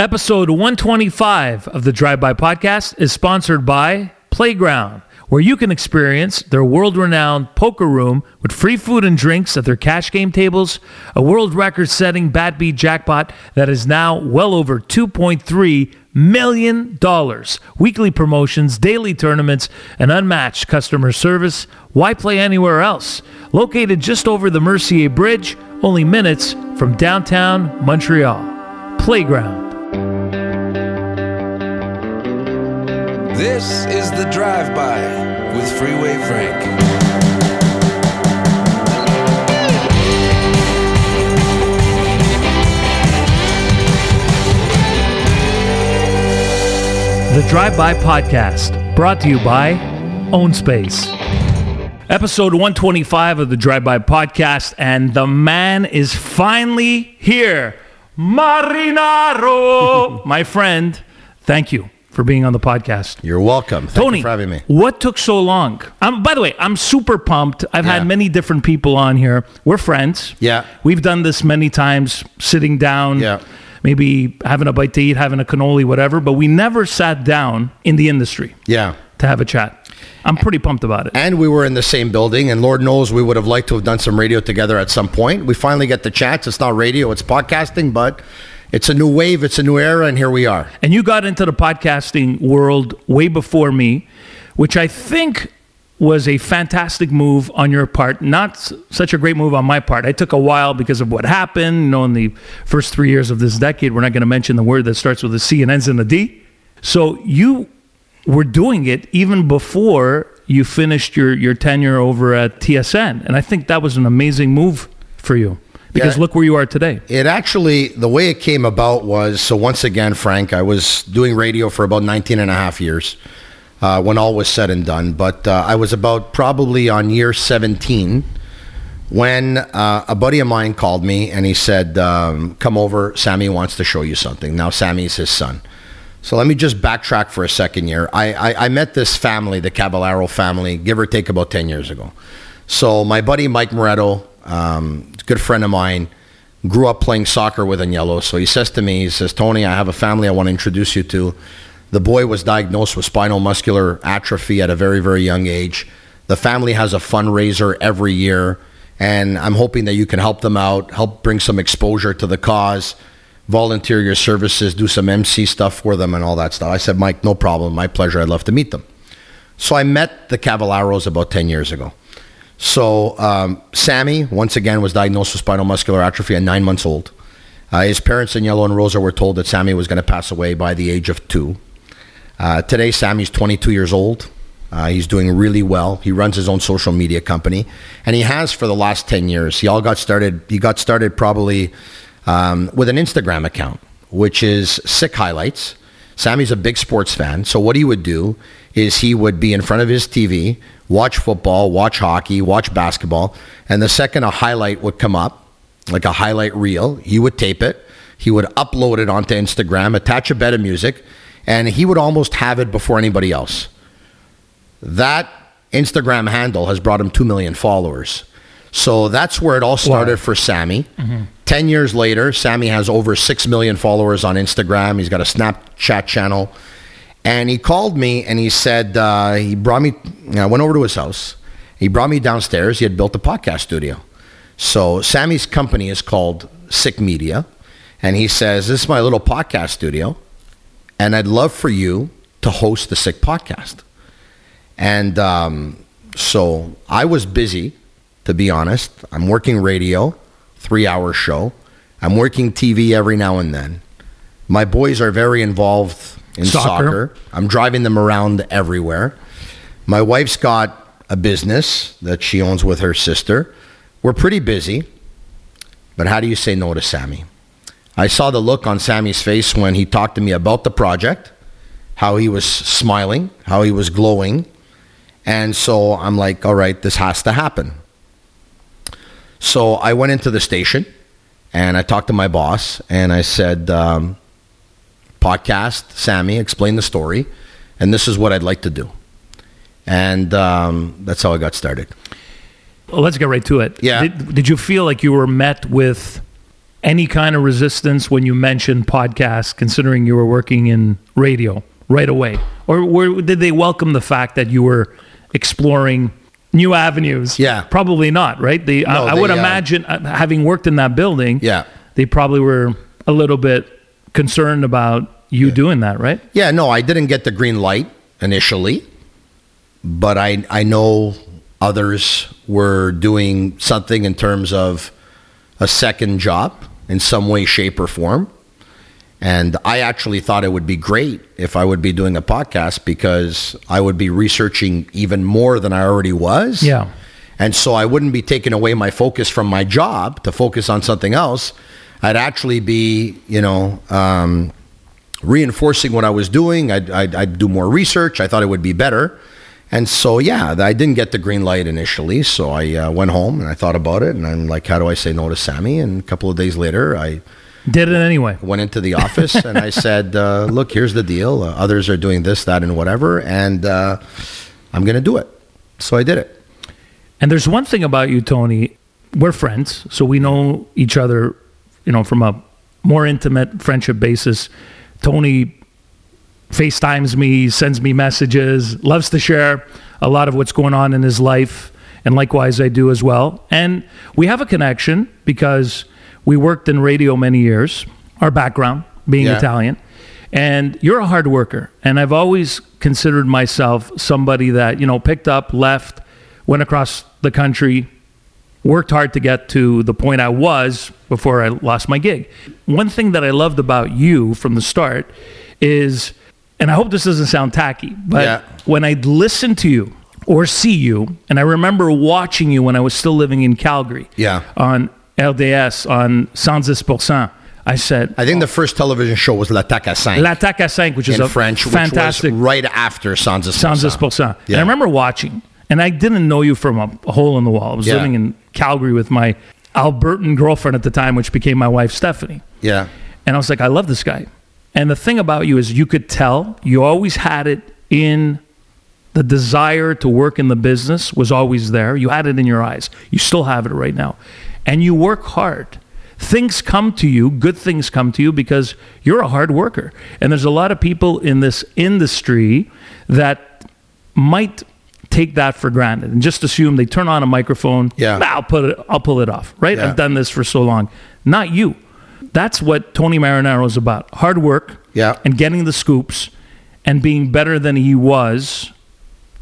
Episode 125 of the Drive By Podcast is sponsored by Playground, where you can experience their world renowned poker room with free food and drinks at their cash game tables, a world record setting bad beat jackpot that is now well over $2.3 million, weekly promotions, daily tournaments, and unmatched customer service. Why play anywhere else? Located just over the Mercier Bridge, only minutes from downtown Montreal. Playground. This is the Drive By with Freeway Frank. The Drive By Podcast, brought to you by Own Space. Episode 125 of the Drive By Podcast, and the man is finally here. Marinaro! My friend, thank you for being on the podcast. You're welcome. Thank Tony, you for having me. what took so long? Um, by the way, I'm super pumped. I've Yeah. had many different people on here. We're friends. Yeah. We've done this many times, sitting down, Yeah. maybe having a bite to eat, having a cannoli, whatever, but we never sat down in the industry Yeah. to have a chat. I'm pretty pumped about it. And we were in the same building, and Lord knows we would have liked to have done some radio together at some point. We finally get the chance. It's not radio, it's podcasting, but it's a new wave, it's a new era, and here we are. And you got into the podcasting world way before me, which I think was a fantastic move on your part. Not such a great move on my part. I took a while because of what happened, you know, in the first three years of this decade. We're not going to mention the word that starts with a C and ends in a D. So you were doing it even before you finished your, your tenure over at TSN. And I think that was an amazing move for you because Yeah. look where you are today. It actually, the way it came about was so once again, Frank, I was doing radio for about 19 and a half years uh, when all was said and done. But uh, I was about probably on year 17 when uh, a buddy of mine called me and he said, um, Come over, Sammy wants to show you something. Now, Sammy's his son. So let me just backtrack for a second here. I, I, I met this family, the Caballero family, give or take about 10 years ago. So my buddy Mike Moretto, um, good friend of mine, grew up playing soccer with Agnello. So he says to me, he says, Tony, I have a family I want to introduce you to. The boy was diagnosed with spinal muscular atrophy at a very, very young age. The family has a fundraiser every year, and I'm hoping that you can help them out, help bring some exposure to the cause, volunteer your services, do some MC stuff for them, and all that stuff. I said, Mike, no problem. My pleasure. I'd love to meet them. So I met the Cavalleros about 10 years ago. So um, Sammy, once again, was diagnosed with spinal muscular atrophy at nine months old. Uh, his parents, Daniela and Rosa, were told that Sammy was going to pass away by the age of two. Uh, today, Sammy's 22 years old. Uh, he's doing really well. He runs his own social media company, and he has for the last 10 years. He all got started. He got started probably um, with an Instagram account, which is sick highlights. Sammy's a big sports fan, so what he would do is he would be in front of his TV, watch football, watch hockey, watch basketball, and the second a highlight would come up, like a highlight reel, he would tape it, he would upload it onto Instagram, attach a bed of music, and he would almost have it before anybody else. That Instagram handle has brought him 2 million followers. So that's where it all started for Sammy. Mm-hmm. 10 years later, Sammy has over 6 million followers on Instagram. He's got a Snapchat channel. And he called me and he said, uh, he brought me, I went over to his house. He brought me downstairs. He had built a podcast studio. So Sammy's company is called Sick Media. And he says, This is my little podcast studio. And I'd love for you to host the Sick podcast. And um, so I was busy, to be honest. I'm working radio, three hour show. I'm working TV every now and then. My boys are very involved in Soccer. soccer. I'm driving them around everywhere. My wife's got a business that she owns with her sister. We're pretty busy, but how do you say no to Sammy? I saw the look on Sammy's face when he talked to me about the project, how he was smiling, how he was glowing. And so I'm like, all right, this has to happen. So I went into the station and I talked to my boss and I said, um, podcast, Sammy, explain the story, and this is what I'd like to do. And um, that's how I got started. Well, let's get right to it. Yeah. Did, did you feel like you were met with any kind of resistance when you mentioned podcasts, considering you were working in radio right away? Or were, did they welcome the fact that you were exploring new avenues? Yeah. Probably not, right? They, No, I, I would they, uh, imagine, uh, having worked in that building, Yeah. they probably were a little bit concerned about you doing that, right? Yeah, no, I didn't get the green light initially, but I I know others were doing something in terms of a second job in some way, shape, or form. And I actually thought it would be great if I would be doing a podcast because I would be researching even more than I already was. Yeah. And so I wouldn't be taking away my focus from my job to focus on something else. I'd actually be, you know, um, reinforcing what I was doing. I'd, I'd, I'd do more research. I thought it would be better. And so, yeah, I didn't get the green light initially. So I uh, went home and I thought about it. And I'm like, how do I say no to Sammy? And a couple of days later, I Did it anyway. went into the office and I said, uh, look, here's the deal. Uh, others are doing this, that, and whatever. And uh, I'm going to do it. So I did it. And there's one thing about you, Tony. We're friends, so we know each other, you know, from a more intimate friendship basis. Tony FaceTimes me, sends me messages, loves to share a lot of what's going on in his life, and likewise I do as well. And we have a connection because we worked in radio many years, our background being Yeah. Italian. And you're a hard worker. And I've always considered myself somebody that, you know, picked up, left, went across the country, worked hard to get to the point I was before I lost my gig. One thing that I loved about you from the start is, and I hope this doesn't sound tacky, but Yeah. when I'd listen to you or see you, and I remember watching you when I was still living in Calgary Yeah. on LDS, on 110%, I said, I think the first television show was L'Attaque à Cinq L'Attaque à 5, which is in a French, fantastic which was right after Sans Sans Esposa. And I remember watching, and I didn't know you from a, a hole in the wall. I was Yeah. living in Calgary with my Albertan girlfriend at the time, which became my wife, Stephanie. Yeah. And I was like, I love this guy. And the thing about you is you could tell you always had it in the desire to work in the business was always there. You had it in your eyes. You still have it right now. And you work hard. Things come to you, good things come to you because you're a hard worker. And there's a lot of people in this industry that might take that for granted and just assume they turn on a microphone, Yeah. "Nah, I'll put it I'll pull it off, right? Yeah. I've done this for so long. Not you. That's what Tony Marinaro is about. Hard work Yeah. and getting the scoops and being better than he was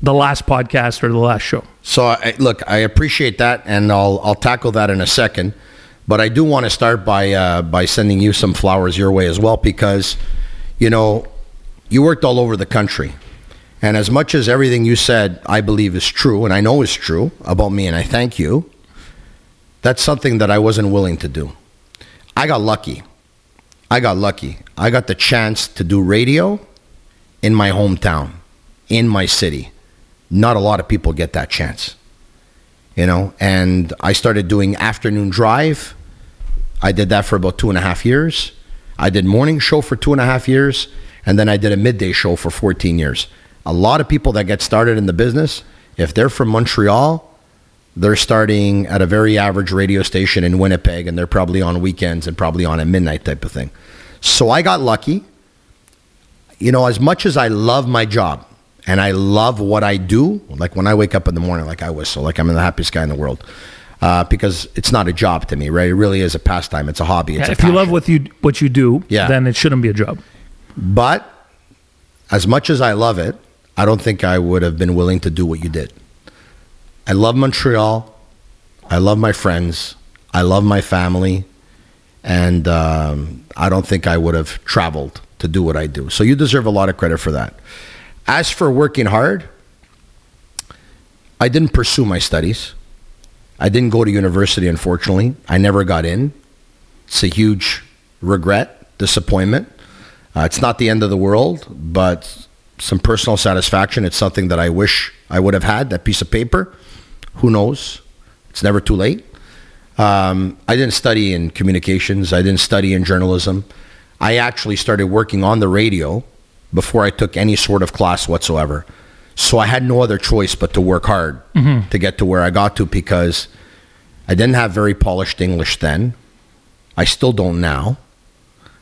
the last podcast or the last show. So I, look, I appreciate that, and I'll I'll tackle that in a second. But I do want to start by uh, by sending you some flowers your way as well, because you know you worked all over the country, and as much as everything you said I believe is true, and I know is true about me, and I thank you. That's something that I wasn't willing to do. I got lucky. I got lucky. I got the chance to do radio in my hometown, in my city not a lot of people get that chance you know and i started doing afternoon drive i did that for about two and a half years i did morning show for two and a half years and then i did a midday show for 14 years a lot of people that get started in the business if they're from montreal they're starting at a very average radio station in winnipeg and they're probably on weekends and probably on at midnight type of thing so i got lucky you know as much as i love my job and I love what I do. Like when I wake up in the morning, like I whistle, like I'm the happiest guy in the world, uh, because it's not a job to me, right? It really is a pastime. It's a hobby. It's a if you love what you what you do, Yeah. then it shouldn't be a job. But as much as I love it, I don't think I would have been willing to do what you did. I love Montreal. I love my friends. I love my family. And um, I don't think I would have traveled to do what I do. So you deserve a lot of credit for that. As for working hard, I didn't pursue my studies. I didn't go to university, unfortunately. I never got in. It's a huge regret, disappointment. Uh, it's not the end of the world, but some personal satisfaction. It's something that I wish I would have had, that piece of paper. Who knows? It's never too late. Um, I didn't study in communications. I didn't study in journalism. I actually started working on the radio before I took any sort of class whatsoever. So I had no other choice but to work hard to get to where I got to because I didn't have very polished English then. I still don't now.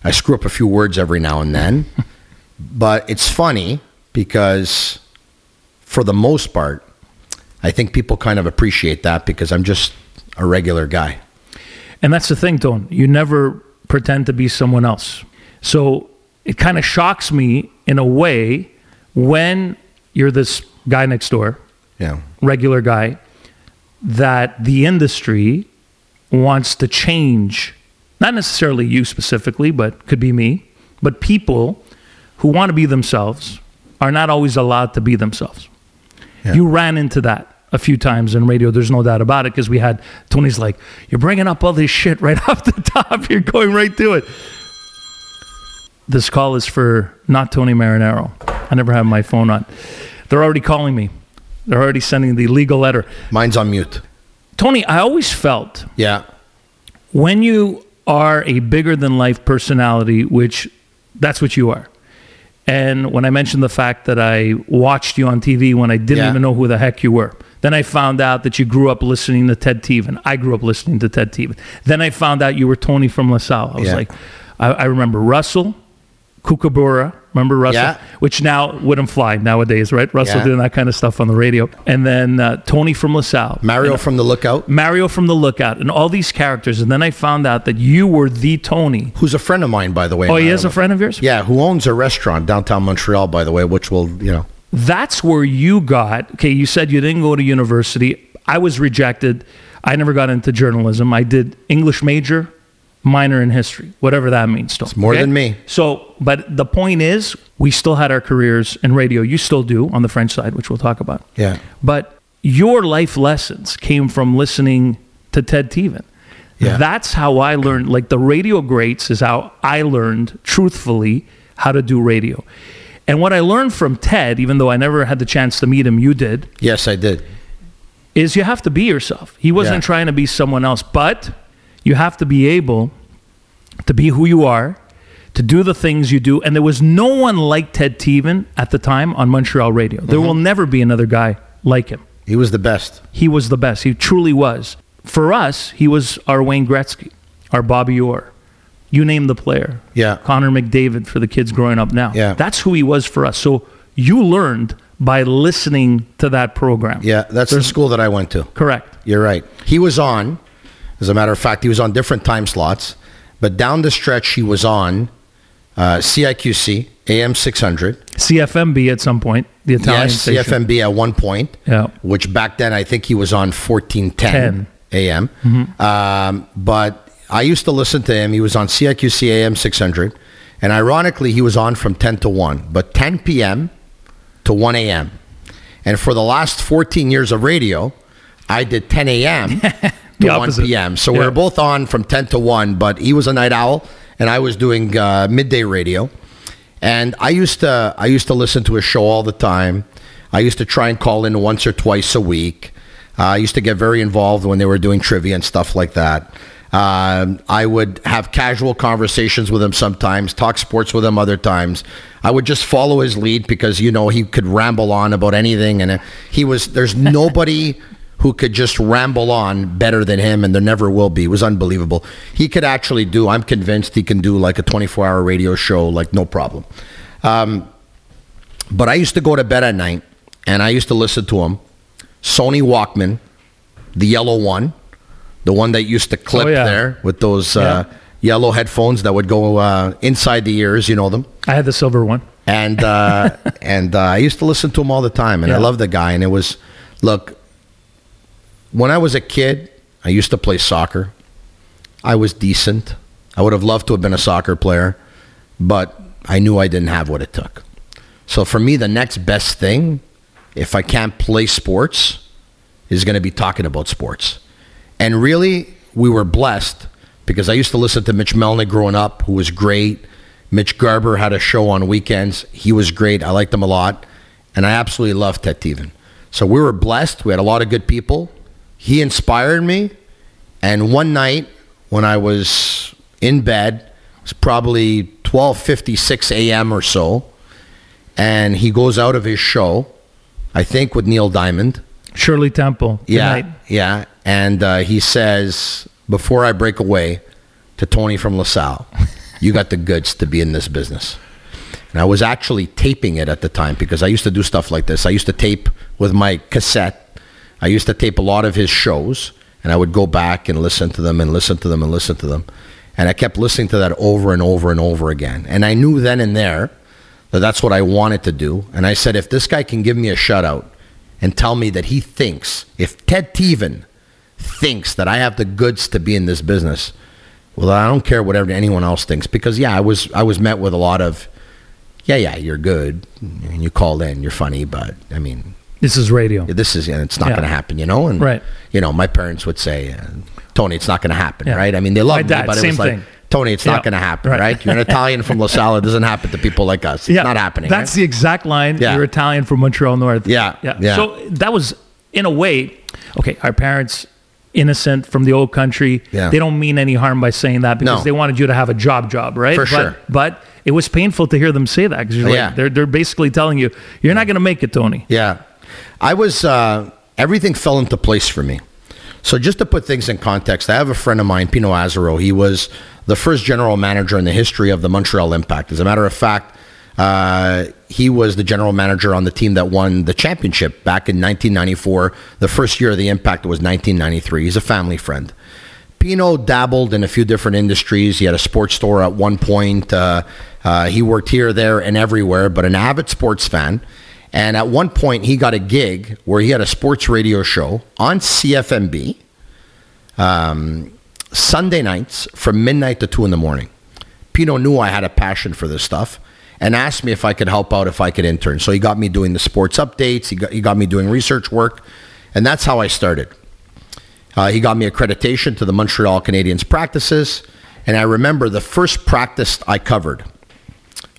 I screw up a few words every now and then. but it's funny because for the most part, I think people kind of appreciate that because I'm just a regular guy. And that's the thing, Don. You never pretend to be someone else. So it kind of shocks me in a way when you're this guy next door, Yeah. regular guy, that the industry wants to change, not necessarily you specifically, but could be me, but people who want to be themselves are not always allowed to be themselves. Yeah. You ran into that a few times in radio. There's no doubt about it because we had Tony's like, You're bringing up all this shit right off the top. You're going right to it. This call is for not Tony Marinaro. I never have my phone on. They're already calling me. They're already sending the legal letter. Mine's on mute. Tony, I always felt Yeah. when you are a bigger than life personality, which that's what you are. And when I mentioned the fact that I watched you on TV when I didn't Yeah. even know who the heck you were, then I found out that you grew up listening to Ted Tevan. I grew up listening to Ted Tevan. Then I found out you were Tony from LaSalle. I was Yeah. like, I, I remember Russell, Kookaburra. Remember Russell? Yeah. Which now wouldn't fly nowadays, right? Russell Yeah. doing that kind of stuff on the radio. And then uh, Tony from LaSalle. Mario from the Lookout, Mario from The Lookout, and all these characters. And then I found out that you were the Tony. who's a friend of mine, by the way. Oh, he is a friend of yours? Yeah, who owns a restaurant downtown Montreal, by the way, which will, you know. That's where you got, okay, you said you didn't go to university. I was rejected. I never got into journalism. I did English major, minor in history, whatever that means. Still. It's more than me. So, but the point is, we still had our careers in radio. You still do on the French side, which we'll talk about. Yeah. But your life lessons came from listening to Ted Tevan. Yeah. That's how I learned. Like the radio greats is how I learned, truthfully, how to do radio. And what I learned from Ted, even though I never had the chance to meet him, you did, Yes, I did. is you have to be yourself. He wasn't Yeah. trying to be someone else, but you have to be able to be who you are, to do the things you do. And there was no one like Ted Tevan at the time on Montreal radio. There Mm-hmm. will never be another guy like him. He was the best. He was the best. He truly was. For us, he was our Wayne Gretzky, our Bobby Orr. You name the player. Yeah. Connor McDavid for the kids growing up now. Yeah. That's who he was for us. So you learned by listening to that program. Yeah, that's the school that I went to. Correct. You're right. He was on, as a matter of fact, he was on different time slots, but down the stretch, he was on uh, CIQC, AM 600. CFMB at some point, the Italian yes, station. CFMB at one point, Yeah. which back then I think he was on 1410 AM. Um, but I used to listen to him. He was on CIQC AM 600. And ironically, he was on from 10 to 1, but 10 p.m. to 1 a.m. And for the last 14 years of radio, I did 10 a.m. to The 1 p.m. So we Yeah. were both on from 10 to 1, but he was a night owl and I was doing uh, midday radio. And I used to I used to listen to his show all the time. I used to try and call in once or twice a week. Uh, I used to get very involved when they were doing trivia and stuff like that. Um, I would have casual conversations with him sometimes, talk sports with him other times. I would just follow his lead because you know he could ramble on about anything, and uh, he was there's nobody who could just ramble on better than him, and there never will be. It was unbelievable. He could actually do. I'm convinced he can do like a 24 hour radio show, like no problem. Um, but I used to go to bed at night, and I used to listen to him. Sony Walkman, the yellow one, the one that used to clip Oh, yeah. there with those uh, yellow headphones that would go uh, inside the ears. You know them I had the silver one. and uh, and uh, I used to listen to him all the time, and I Yeah. love the guy. And it was, look, when I was a kid, I used to play soccer. I was decent. I would have loved to have been a soccer player, but I knew I didn't have what it took. So for me, the next best thing, if I can't play sports, is going to be talking about sports. And really, we were blessed because I used to listen to Mitch Melnick growing up, who was great. Mitch Garber had a show on weekends. He was great. I liked him a lot. And I absolutely loved Ted Tevan. So we were blessed. We had a lot of good people. He inspired me. And one night when I was in bed, it was probably 12:56 a.m. or so, and he goes out of his show, I think with Neil Diamond. Shirley Temple. Yeah, night. yeah. And uh, he says, before I break away, to Tony from LaSalle, you got the goods to be in this business. And I was actually taping it at the time because I used to do stuff like this. I used to tape with my cassette. I used to tape a lot of his shows, and I would go back and listen to them and listen to them and listen to them. And I kept listening to that over and over and over again. And I knew then and there that that's what I wanted to do. And I said, if this guy can give me a shutout and tell me that he thinks, if Ted Tevan thinks that I have the goods to be in this business, well, I don't care whatever anyone else thinks because yeah, I was I was met with a lot of, yeah, yeah, you're good, and you called in, you're funny, but I mean, This is radio. this is and it's not Yeah. going to happen, you know. And Right. you know, my parents would say, uh, Tony, it's not going to happen, Yeah. right? I mean, they love me, but it was like. Tony, it's Yeah. not going to happen, Right. right? You're an Italian from LaSalle. It doesn't happen to people like us. It's not happening. That's right? the exact line. Yeah. You're Italian from Montreal North. Yeah, yeah. yeah. So that was, in a way, okay. Our parents, innocent from the old country. Yeah. They don't mean any harm by saying that because No. they wanted you to have a job, job, right? For but, sure. But it was painful to hear them say that because Yeah. like, they're they're basically telling you you're not going to make it, Tony. Yeah. I was, uh, everything fell into place for me. So just to put things in context, I have a friend of mine, Pino Azaro. He was the first general manager in the history of the Montreal Impact. As a matter of fact, uh, he was the general manager on the team that won the championship back in 1994. The first year of the Impact was 1993. He's a family friend. Pino dabbled in a few different industries. He had a sports store at one point. Uh, uh, he worked here, there, and everywhere, but an avid sports fan. And at one point, he got a gig where he had a sports radio show on CFMB um, Sunday nights from midnight to 2 in the morning. Pino knew I had a passion for this stuff and asked me if I could help out, if I could intern. So he got me doing the sports updates, he got, he got me doing research work, and that's how I started. Uh, he got me accreditation to the Montreal Canadiens practices, and I remember the first practice I covered.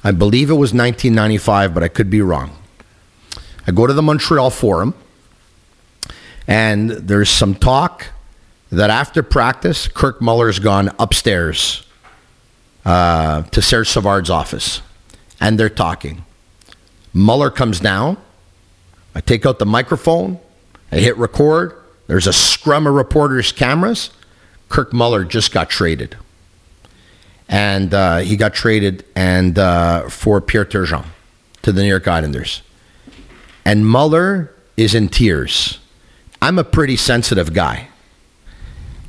I believe it was 1995, but I could be wrong. I go to the Montreal Forum, and there's some talk that after practice, Kirk Muller's gone upstairs uh, to Serge Savard's office, and they're talking. Muller comes down. I take out the microphone. I hit record. There's a scrum of reporters' cameras. Kirk Muller just got traded, and uh, he got traded and uh, for Pierre Turgeon to the New York Islanders. And Muller is in tears. I'm a pretty sensitive guy.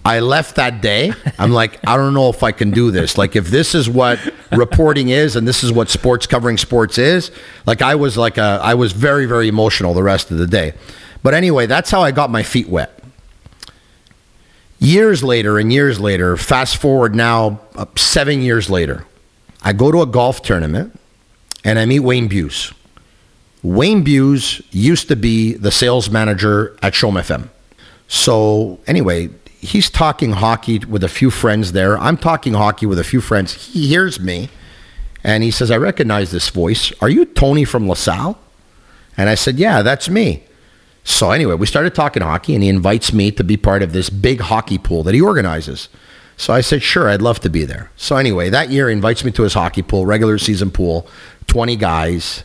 I left that day. I'm like, I don't know if I can do this. Like, if this is what reporting is, and this is what sports covering sports is, like, I was like, a, I was very, very emotional the rest of the day. But anyway, that's how I got my feet wet. Years later, and years later, fast forward now, uh, seven years later, I go to a golf tournament, and I meet Wayne Buse. Wayne Buse used to be the sales manager at CHOM FM. So anyway, he's talking hockey with a few friends there. I'm talking hockey with a few friends. He hears me and he says, I recognize this voice. Are you Tony from LaSalle? And I said, Yeah, that's me. So anyway, we started talking hockey and he invites me to be part of this big hockey pool that he organizes. So I said, Sure, I'd love to be there. So anyway, that year he invites me to his hockey pool, regular season pool, 20 guys.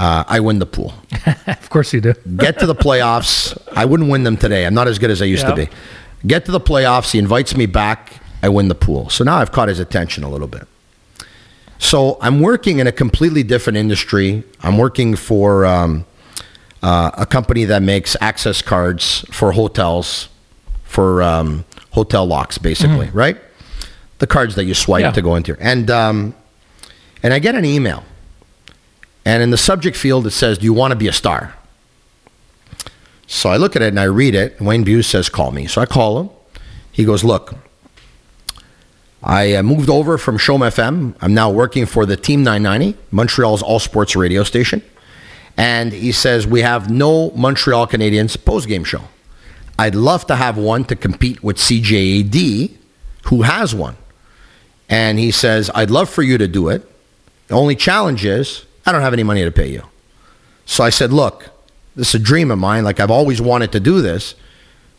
Uh, I win the pool of course you do. get to the playoffs. I wouldn't win them today. I'm not as good as I used Yeah. to be. Get to the playoffs. He invites me back. I win the pool. So now I've caught his attention a little bit. So I'm working in a completely different industry. I'm working for um, uh, a company that makes access cards for hotels, for um, hotel locks, basically, right? The cards that you swipe Yeah. to go into. And um, and I get an email, and in the subject field it says, "Do you want to be a star?" So I look at it and I read it. Wayne Buse says, "Call me." So I call him. He goes, "Look, I uh, moved over from CHOM FM. I'm now working for the Team 990, Montreal's all sports radio station." And he says, "We have no Montreal Canadiens post game show. I'd love to have one to compete with CJAD, who has one." And he says, "I'd love for you to do it. The only challenge is I don't have any money to pay you." So I said, "Look, this is a dream of mine. Like I've always wanted to do this,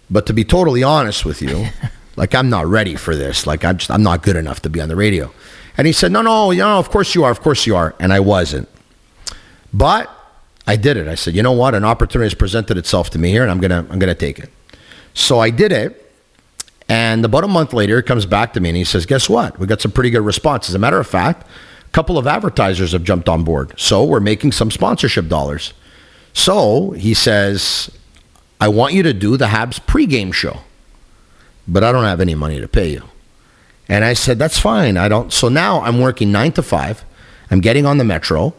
but to be totally honest with you, like I'm not ready for this. Like I'm just I'm not good enough to be on the radio." And he said, "No, no, you know, of course you are. Of course you are." And I wasn't. But I did it. I said, "You know what? An opportunity has presented itself to me here, and I'm gonna I'm gonna take it." So I did it, And about a month later, he comes back to me and he says, Guess what? We got some pretty good response. As a matter of fact, couple of advertisers have jumped on board. So we're making some sponsorship dollars. So he says, I want you to do the Habs pregame show, but I don't have any money to pay you. And I said, That's fine. I don't. So now I'm working nine to five. I'm getting on the metro.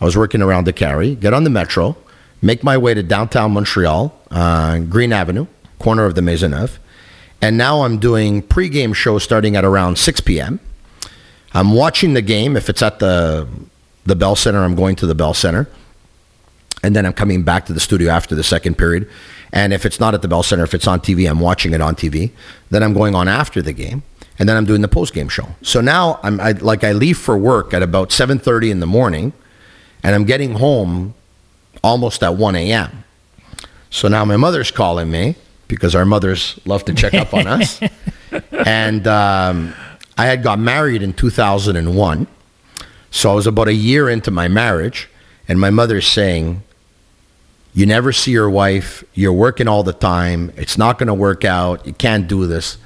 I was working around the carry, get on the metro, make my way to downtown Montreal, uh, Green Avenue, corner of de Maisonneuve. And now I'm doing pregame show starting at around 6 p.m. I'm watching the game. If it's at the, the Bell Center, I'm going to the Bell Center. And then I'm coming back to the studio after the second period. And if it's not at the Bell Center, if it's on TV, I'm watching it on TV. Then I'm going on after the game. And then I'm doing the post-game show. So now I'm I, like I leave for work at about 7:30 in the morning and I'm getting home almost at 1 a.m. So now my mother's calling me because our mothers love to check up on us. and um, I had got married in 2001. So I was about a year into my marriage, and my mother's saying, You never see your wife, you're working all the time, it's not going to work out, you can't do this.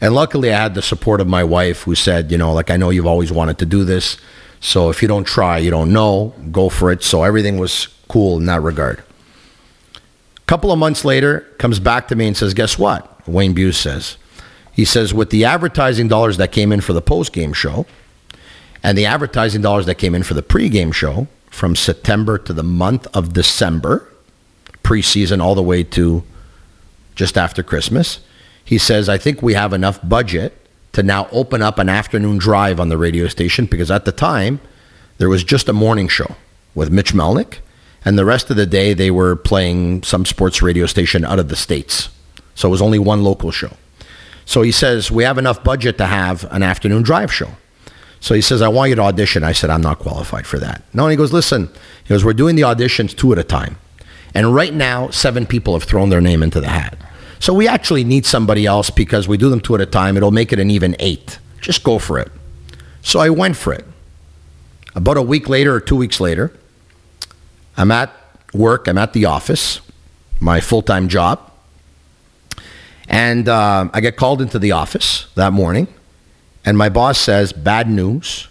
And luckily, I had the support of my wife who said, You know, like, I know you've always wanted to do this. So if you don't try, you don't know. Go for it. So everything was cool in that regard. A couple of months later, comes back to me and says, "Guess what?" Wayne Buse says. He says, "With the advertising dollars that came in for the post-game show, and the advertising dollars that came in for the pre-game show from September to the month of December, preseason all the way to just after Christmas, he says, I think we have enough budget to now open up an afternoon drive on the radio station because at the time there was just a morning show with Mitch Melnick, and the rest of the day they were playing some sports radio station out of the states. So it was only one local show. So he says we have enough budget to have an afternoon drive show. So he says I want you to audition. I said I'm not qualified for that. No, and he goes listen. He goes we're doing the auditions two at a time, and right now seven people have thrown their name into the hat. So we actually need somebody else because we do them two at a time. It'll make it an even eight. Just go for it. So I went for it. About a week later or two weeks later, I'm at work, I'm at the office, my full time job. And uh, I get called into the office that morning, and my boss says, Bad news.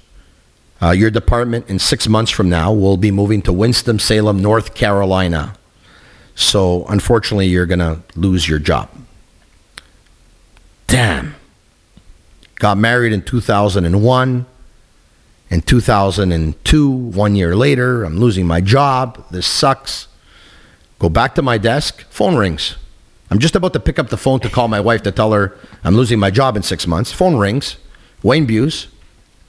Uh, your department in six months from now will be moving to Winston-Salem, North Carolina. So unfortunately, you're going to lose your job. Damn. Got married in 2001. In 2002, one year later, I'm losing my job. This sucks. Go back to my desk. Phone rings. I'm just about to pick up the phone to call my wife to tell her I'm losing my job in six months. Phone rings. Wayne Buse,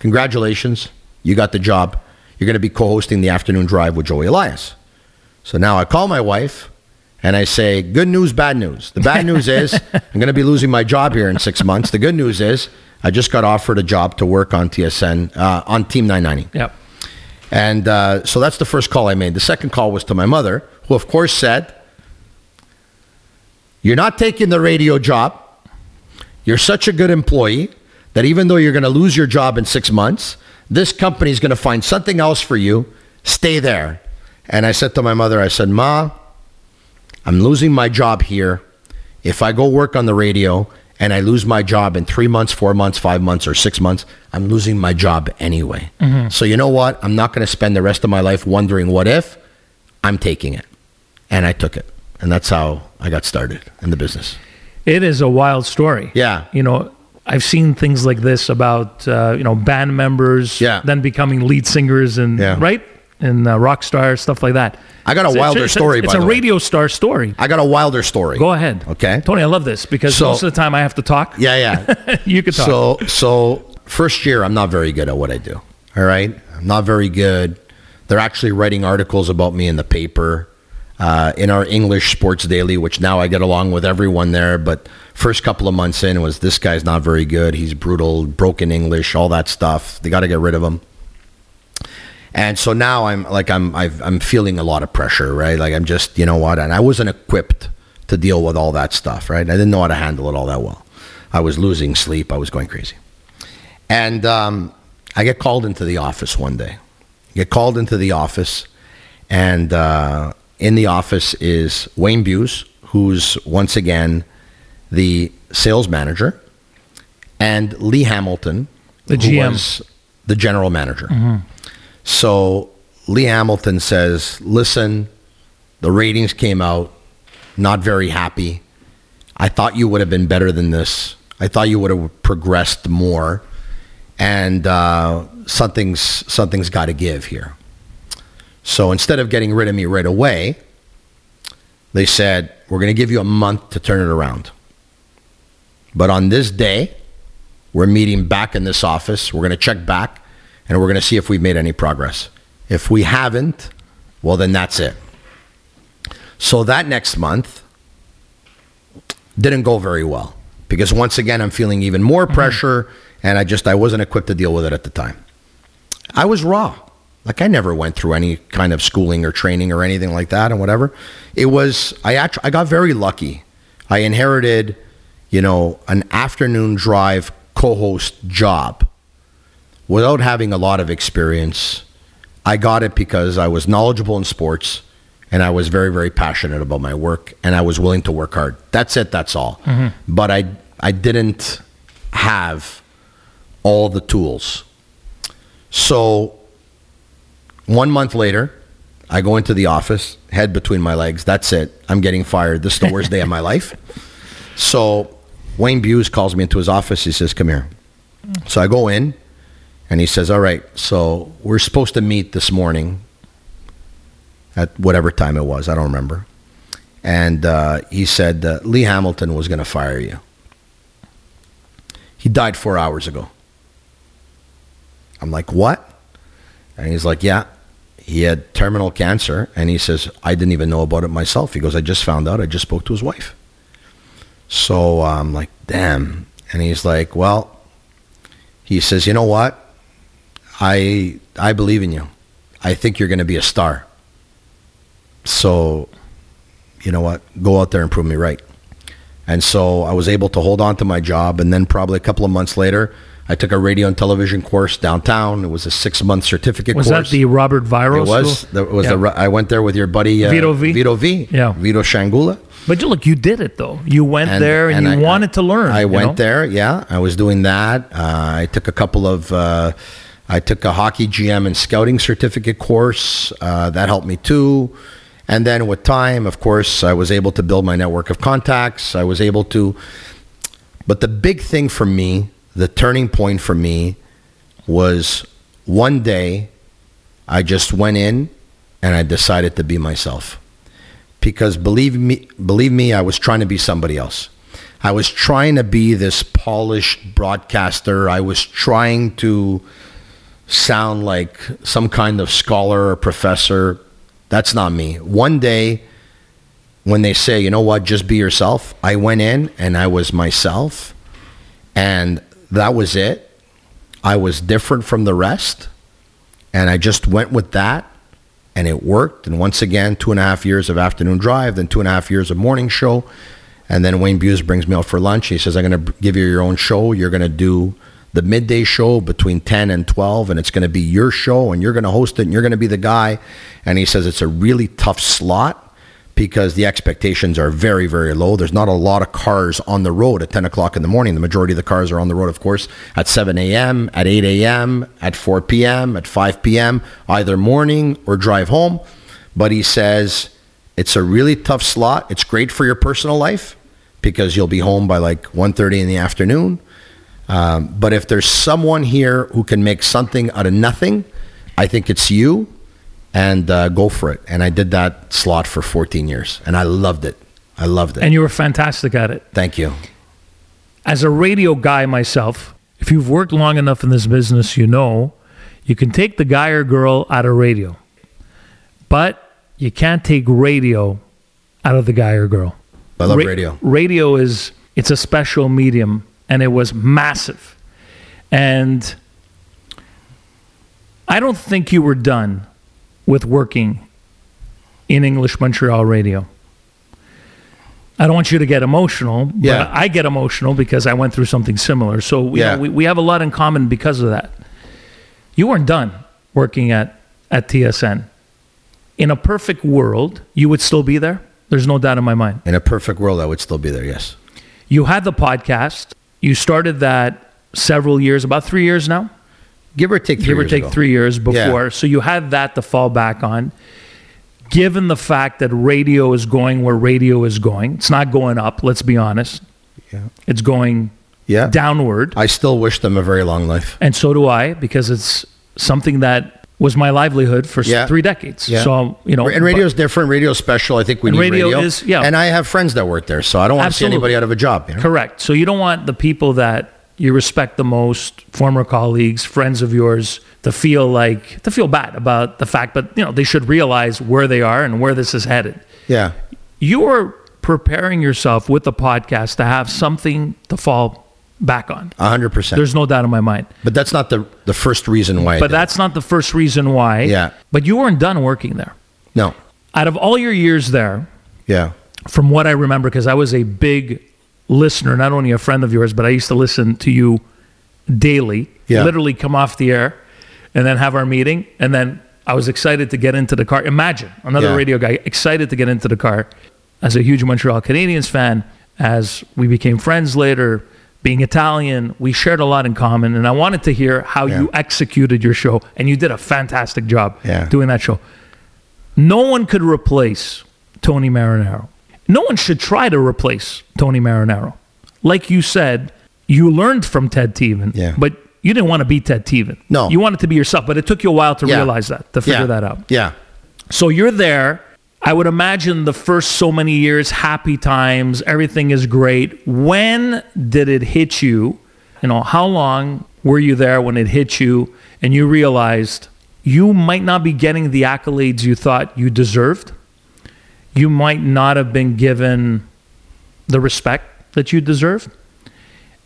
congratulations. You got the job. You're going to be co hosting the afternoon drive with Joey Elias. So now I call my wife and I say, good news, bad news. The bad news is I'm going to be losing my job here in six months. The good news is I just got offered a job to work on TSN, uh, on Team 990. Yep. And uh, so that's the first call I made. The second call was to my mother, who, of course, said, You're not taking the radio job. You're such a good employee that even though you're going to lose your job in six months, this company is going to find something else for you. Stay there. And I said to my mother, I said, Ma, I'm losing my job here. If I go work on the radio and I lose my job in three months, four months, five months, or six months, I'm losing my job anyway. Mm-hmm. So you know what? I'm not going to spend the rest of my life wondering what if. I'm taking it. And I took it. And that's how I got started in the business. It is a wild story. Yeah. You know, I've seen things like this about, uh, you know, band members Yeah. then becoming lead singers and, Yeah. right? And uh, rock stars, stuff like that. I got a It's- wilder it's, story, It's by a the way. radio star story. I got a wilder story. Go ahead. Okay. Tony, I love this because So- most of the time I have to talk. Yeah, yeah. you could talk. So, so first year, I'm not very good at what I do. All right, I'm not very good. They're actually writing articles about me in the paper, uh, in our English Sports Daily, which now I get along with everyone there. But first couple of months in was this guy's not very good. He's brutal, broken English, all that stuff. They got to get rid of him. And so now I'm like I'm I've, I'm feeling a lot of pressure, right? Like I'm just you know what, and I wasn't equipped to deal with all that stuff, right? I didn't know how to handle it all that well. I was losing sleep. I was going crazy, and um, I get called into the office one day. Get called into the office, and uh, in the office is Wayne Buse, who's once again the sales manager and Lee Hamilton, The who GM. was the general manager. So Lee Hamilton says, "Listen, the ratings came out, not very happy. I thought you would have been better than this. I thought you would have progressed more, and uh, something's something's got to give here." So instead of getting rid of me right away, they said, We're going to give you a month to turn it around. But on this day, we're meeting back in this office. We're going to check back and we're going to see if we've made any progress. If we haven't, well, then that's it. So that next month didn't go very well because once again, I'm feeling even more mm-hmm. pressure and I just, I wasn't equipped to deal with it at the time. I was raw. Like I never went through any kind of schooling or training or anything like that and whatever. It was I actually I got very lucky. I inherited, you know, an afternoon drive co-host job without having a lot of experience. I got it because I was knowledgeable in sports and I was very very passionate about my work and I was willing to work hard. That's it, that's all. Mm-hmm. But I I didn't have all the tools. So one month later, I go into the office, head between my legs. That's it. I'm getting fired. This is the worst day of my life. So Wayne Buse calls me into his office. He says, Come here. So I go in and he says, All right, so we're supposed to meet this morning at whatever time it was. I don't remember. And uh, he said, uh, Lee Hamilton was going to fire you. He died four hours ago. I'm like, What? And he's like, Yeah, he had terminal cancer. And he says, I didn't even know about it myself. He goes, I just found out. I just spoke to his wife. So uh, I'm like, Damn. And he's like, Well, he says, You know what? I I believe in you. I think you're going to be a star. So, you know what? Go out there and prove me right. And so I was able to hold on to my job. And then probably a couple of months later, I took a radio and television course downtown. It was a six month certificate course. Was course. that the Robert Viro It was. school? That was Yeah. the. I went there with your buddy uh, Vito V? Vito V. Yeah. Vito Shangula. But you look, you did it though. You went there and, you I- wanted to learn. I went know? there. Yeah, I was doing that. Uh, I took a couple of. Uh, I took a hockey GM and scouting certificate course. Uh, that helped me too. And then with time, of course, I was able to build my network of contacts. I was able to. But the big thing for me, the turning point for me, was one day I just went in and I decided to be myself because believe me believe me I was trying to be somebody else. I was trying to be this polished broadcaster. I was trying to sound like some kind of scholar or professor. That's not me. One day when they say, "You know what? Just be yourself." I went in and I was myself and that was it. I was different from the rest and I just went with that and it worked. And once again, two and a half years of afternoon drive, then two and a half years of morning show. And then Wayne Buse brings me out for lunch. He says, I'm going to give you your own show. You're going to do the midday show between 10 and 12, and it's going to be your show, and you're going to host it, and you're going to be the guy. And he says, it's a really tough slot because the expectations are very, very low. There's not a lot of cars on the road at 10 o'clock in the morning. The majority of the cars are on the road, of course, at 7 a.m., at 8 a.m., at 4 p.m., at 5 p.m., either morning or drive home. But he says it's a really tough slot. It's great for your personal life because you'll be home by like 1.30 in the afternoon. Um, but if there's someone here who can make something out of nothing, I think it's you and uh, go for it. And I did that slot for 14 years, and I loved it. I loved it. And you were fantastic at it. Thank you. As a radio guy myself, if you've worked long enough in this business, you know you can take the guy or girl out of radio, but you can't take radio out of the guy or girl. I love Ra- radio. Radio is it's a special medium, and it was massive. And I don't think you were done with working in English Montreal radio. I don't want you to get emotional, but Yeah. I get emotional because I went through something similar. So Yeah. know, we, we have a lot in common because of that. You weren't done working at, at TSN. In a perfect world, you would still be there. There's no doubt in my mind. In a perfect world, I would still be there. Yes. You had the podcast. You started that several years, about three years now, Give or take three give or years take ago. three years before. So you had that to fall back on. Given the fact that radio is going where radio is going, it's not going up. Let's be honest. Yeah. It's going Yeah. downward. I still wish them a very long life. And so do I, because it's something that was my livelihood for Yeah. three decades. Yeah. So, you know, and radio is different. Radio's special. I think we need radio radio. is- yeah. And I have friends that work there, so I don't want to see anybody out of a job. You know? Correct. So you don't want the people that you respect the most, former colleagues, friends of yours, to feel like to feel bad about the fact, but you know they should realize where they are and where this is headed. Yeah. You are preparing yourself with the podcast to have something to fall back on. A hundred percent. There's no doubt in my mind. But that's not the the first reason why. But that's not the first reason why. Yeah. But you weren't done working there. no. Out of all your years there, Yeah. from what I remember, because I was a big listener, not only a friend of yours, but I used to listen to you daily, Yeah. literally come off the air and then have our meeting. And then I was excited to get into the car. Imagine another Yeah. radio guy excited to get into the car as a huge Montreal Canadiens fan, as we became friends later. Being Italian, we shared a lot in common, and I wanted to hear how Yeah. you executed your show, and you did a fantastic job doing that show. No one could replace Tony Marinaro. No one should try to replace Tony Marinaro. Like you said, you learned from Ted Tevan, Yeah. but you didn't want to be Ted Tevan. No. You wanted to be yourself, but it took you a while to Yeah. realize that, to figure yeah. that out. Yeah. So you're there. I would imagine the first so many years, happy times, everything is great. When did it hit you? You know, how long were you there when it hit you and you realized you might not be getting the accolades you thought you deserved? You might not have been given the respect that you deserve?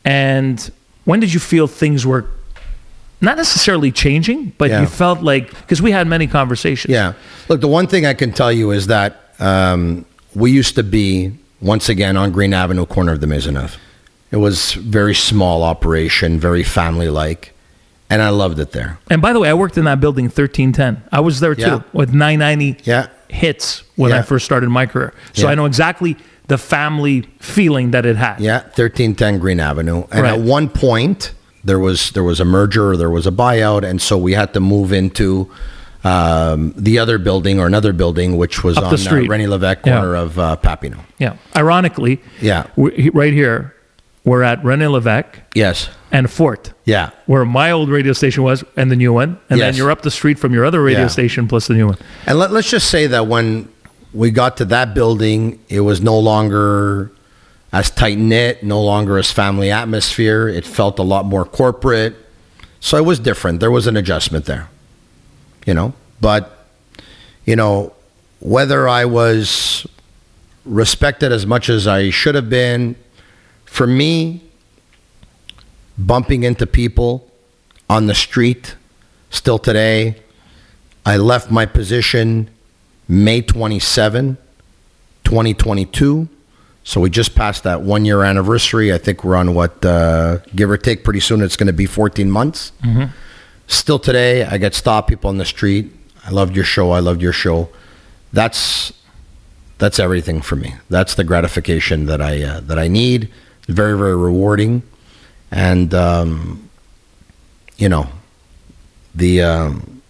And when did you feel things were not necessarily changing, but Yeah. you felt like, because we had many conversations. Yeah. Look, the one thing I can tell you is that um, we used to be once again on Green Avenue, corner of de Maisonneuve. It was very small operation, very family like, and I loved it there. And by the way, I worked in that building 1310. I was there too Yeah. with 990 Yeah. Hits when I first started my career. So Yeah. I know exactly the family feeling that it had. Yeah, thirteen ten Green Avenue. And Right. at one point there was there was a merger, there was a buyout, and so we had to move into um, the other building or another building, which was Up the on uh, street. René Levesque Yeah. corner of uh, Papineau. Yeah. Ironically, Yeah. we, right here, we're at René Levesque Yes. And Fort, Yeah. where my old radio station was and the new one. And then you're up the street from your other radio Yeah. station plus the new one. And let, let's just say that when we got to that building, it was no longer as tight knit, no longer as family atmosphere. It felt a lot more corporate. So it was different. There was an adjustment there, you know. But, you know, whether I was respected as much as I should have been, for me, bumping into people on the street still today, I left my position May 27, 2022. So we just passed that one year anniversary. I think we're on what, uh, give or take, pretty soon it's going to be 14 months. Still today, I get stopped people on the street. I loved your show. I loved your show. That's that's everything for me. That's the gratification that I uh, that I need. Very very rewarding, and um, you know the um,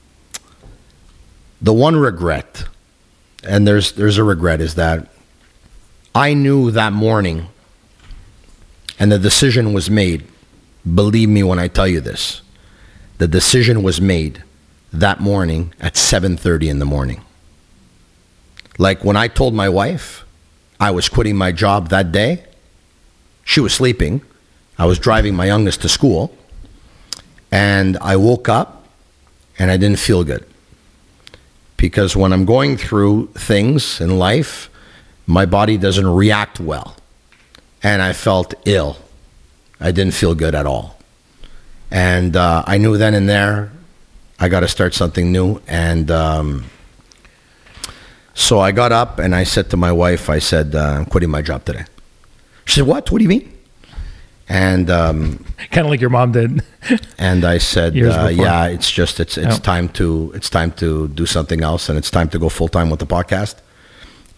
the one regret, and there's there's a regret is that I knew that morning, and the decision was made. Believe me when I tell you this, the decision was made that morning at 7:30 in the morning. Like when I told my wife I was quitting my job that day, she was sleeping. I was driving my youngest to school, and I woke up and I didn't feel good. Because when I'm going through things in life, my body doesn't react well. And I felt ill. I didn't feel good at all. And uh, I knew then and there I got to start something new. And um, so I got up and I said to my wife, I said, uh, I'm quitting my job today. She said, What? What do you mean? And um, Kind of like your mom did. and I said, uh, "Yeah, it's just it's it's time to it's time to do something else, and it's time to go full time with the podcast."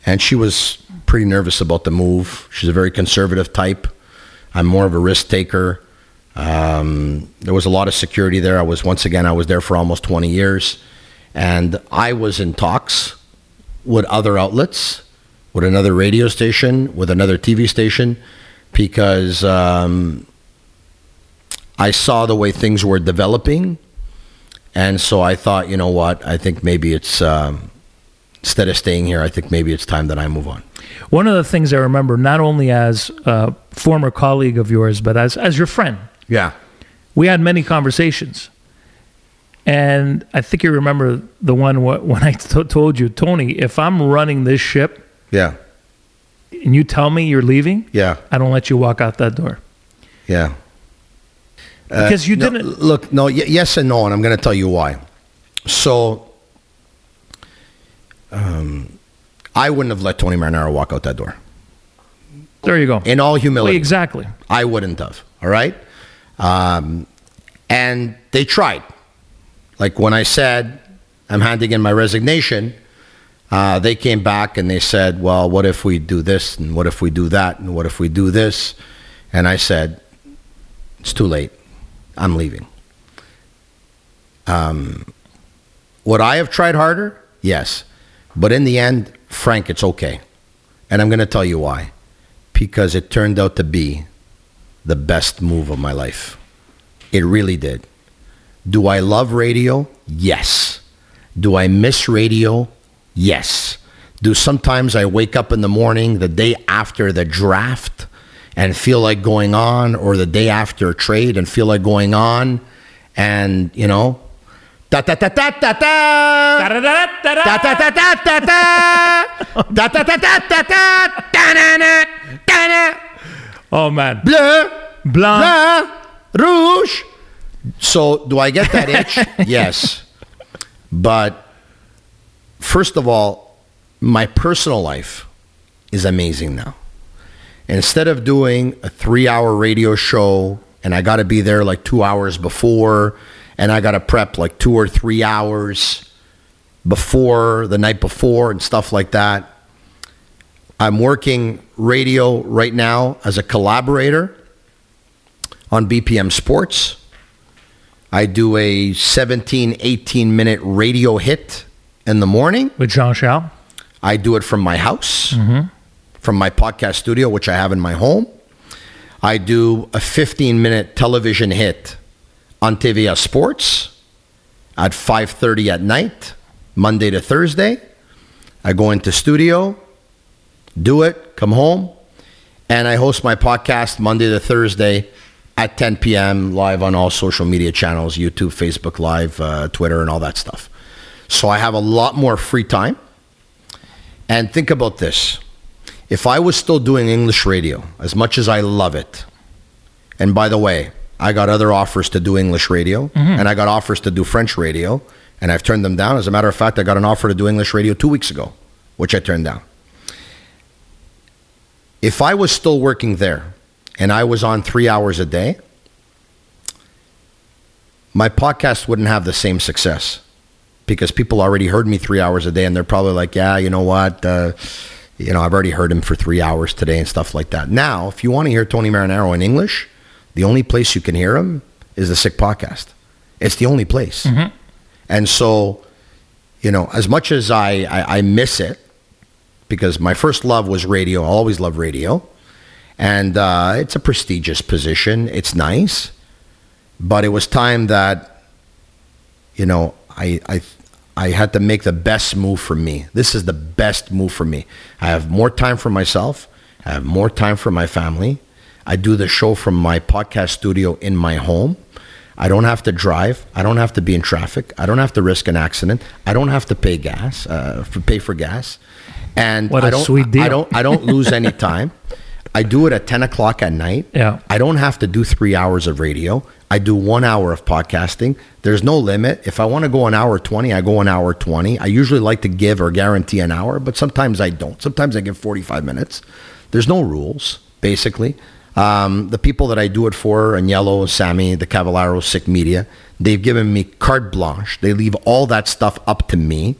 And she was pretty nervous about the move. She's a very conservative type. I'm more of a risk taker. Um, there was a lot of security there. I was once again I was there for almost 20 years, and I was in talks with other outlets, with another radio station, with another TV station, because um, I saw the way things were developing, and so I thought, you know what? I think maybe it's um, instead of staying here, I think maybe it's time that I move on. One of the things I remember, not only as a former colleague of yours, but as, as your friend, Yeah. we had many conversations. And I think you remember the one wh- when I t- told you, Tony, if I'm running this ship Yeah. And you tell me you're leaving, Yeah. I don't let you walk out that door. Yeah. Because you Uh, No, didn't. look. No, y- yes and no, and I'm going to tell you why. So, um, I wouldn't have let Tony Marinaro walk out that door. There you go. In all humility, exactly. I wouldn't have. All right, um, and they tried. Like when I said I'm handing in my resignation, uh, they came back and they said, "Well, what if we do this and what if we do that and what if we do this?" And I said, "It's too late. I'm leaving." Um, would I have tried harder? Yes, but in the end, Frank, it's okay, and I'm going to tell you why. Because it turned out to be the best move of my life. It really did. Do I love radio? Yes. Do I miss radio? Yes. Do sometimes I wake up in the morning the day after the draft and feel like going on, or the day after a trade and feel like going on, and you know, da da da da da da. Da da da da da da da. Da da da da da da. Da na na. Da na. Oh, man. Bleu. Blanc. Blanc. Rouge. So, do I get that itch? yes. But first of all, my personal life is amazing now. Instead of doing a three hour radio show and I got to be there like two hours before and I got to prep like two or three hours before the night before and stuff like that, I'm working radio right now as a collaborator on BPM Sports. I do a 17, 18 minute radio hit in the morning. With Jean Charles. I do it from my house, from my podcast studio, which I have in my home. I do a 15 minute television hit on TVA Sports at 5:30 at night, Monday to Thursday. I go into studio, do it, come home, and I host my podcast Monday to Thursday at 10 p.m. live on all social media channels, YouTube, Facebook Live, uh, Twitter, and all that stuff. So I have a lot more free time. And think about this. If I was still doing English radio, as much as I love it, and by the way, I got other offers to do English radio, mm-hmm. and I got offers to do French radio, and I've turned them down. As a matter of fact, I got an offer to do English radio two weeks ago, which I turned down. If I was still working there and I was on three hours a day, my podcast wouldn't have the same success because people already heard me three hours a day and they're probably like, yeah, you know what? Uh, you know, I've already heard him for three hours today and stuff like that. Now, if you want to hear Tony Marinaro in English, the only place you can hear him is the Sick Podcast. It's the only place. And so, you know, as much as I, I, I miss it, because my first love was radio, I always loved radio. And uh, it's a prestigious position. It's nice. But it was time that, you know, I, I, I had to make the best move for me. This is the best move for me. I have more time for myself. I have more time for my family. I do the show from my podcast studio in my home. I don't have to drive. I don't have to be in traffic. I don't have to risk an accident. I don't have to pay gas, uh, for, pay for gas. And What I a don't, sweet deal. I don't, I don't lose any time. I do it at 10 o'clock at night. Yeah. I don't have to do three hours of radio. I do one hour of podcasting. There's no limit. If I want to go an hour 20, I go an hour 20. I usually like to give or guarantee an hour, but sometimes I don't. Sometimes I give 45 minutes. There's no rules, basically. Um, the people that I do it for, and Yellow, Sammy, the Cavallaro, Sick Media, they've given me carte blanche. They leave all that stuff up to me.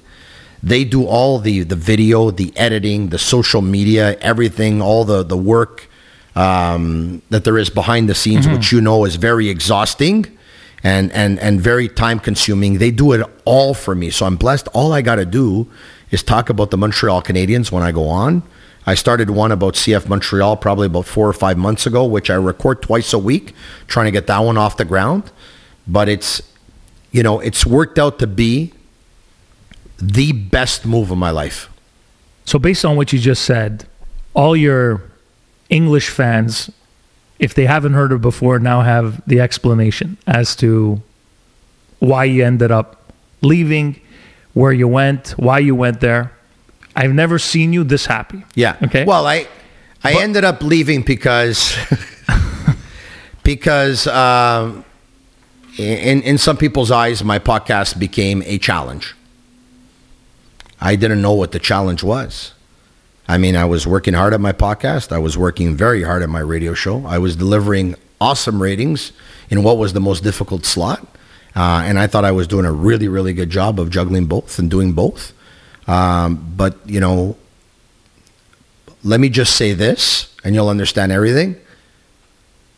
They do all the, the video, the editing, the social media, everything, all the, the work um, that there is behind the scenes, which you know is very exhausting and and and very time consuming. They do it all for me, so I'm blessed. All I got to do is talk about the Montreal Canadiens when I go on. I started one about CF Montreal probably about four or five months ago, which I record twice a week, trying to get that one off the ground. But it's you know it's worked out to be the best move of my life. So, based on what you just said, all your English fans, if they haven't heard it before, now have the explanation as to why you ended up leaving, where you went, why you went there. I've never seen you this happy. Yeah. Okay. Well, I I But- ended up leaving because because um, in in some people's eyes, my podcast became a challenge. I didn't know what the challenge was. I mean, I was working hard at my podcast. I was working very hard at my radio show. I was delivering awesome ratings in what was the most difficult slot. Uh, and I thought I was doing a really, really good job of juggling both and doing both. Um, but, you know, let me just say this, and you'll understand everything.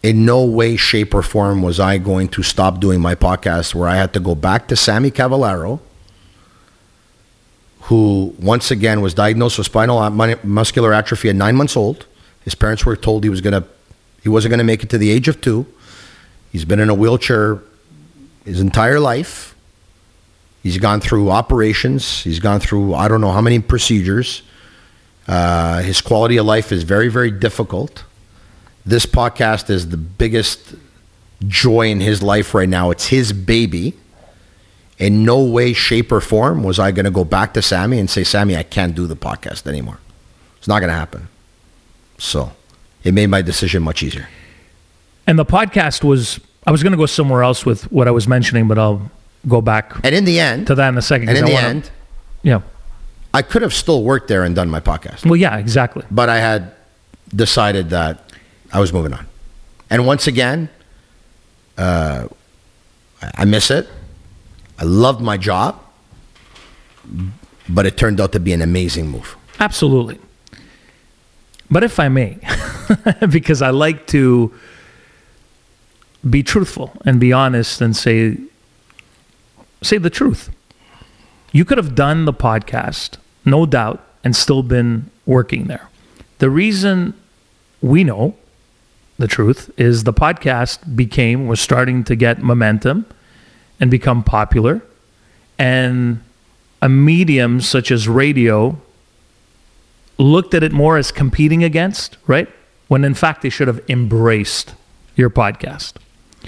In no way, shape, or form was I going to stop doing my podcast where I had to go back to Sammy Cavallaro, who once again was diagnosed with spinal muscular atrophy at nine months old. His parents were told he was gonna, he wasn't gonna make it to the age of two. He's been in a wheelchair his entire life. He's gone through operations. He's gone through I don't know how many procedures. Uh, his quality of life is very, very difficult. This podcast is the biggest joy in his life right now. It's his baby. In no way, shape, or form was I going to go back to Sammy and say, Sammy, I can't do the podcast anymore. It's not going to happen. So it made my decision much easier. And the podcast was, I was going to go somewhere else with what I was mentioning, but I'll go back And in the end, to that in a second. and in I the wanna- end, yeah. I could have still worked there and done my podcast. Well, yeah, exactly. but I had decided that I was moving on. And once again, uh, I miss it. I loved my job, but it turned out to be an amazing move. Absolutely. But if I may, because I like to be truthful and be honest and say say the truth. You could have done the podcast, no doubt, and still been working there. The reason we know the truth is the podcast became was starting to get momentum and become popular and a medium such as radio looked at it more as competing against, right? When in fact they should have embraced your podcast.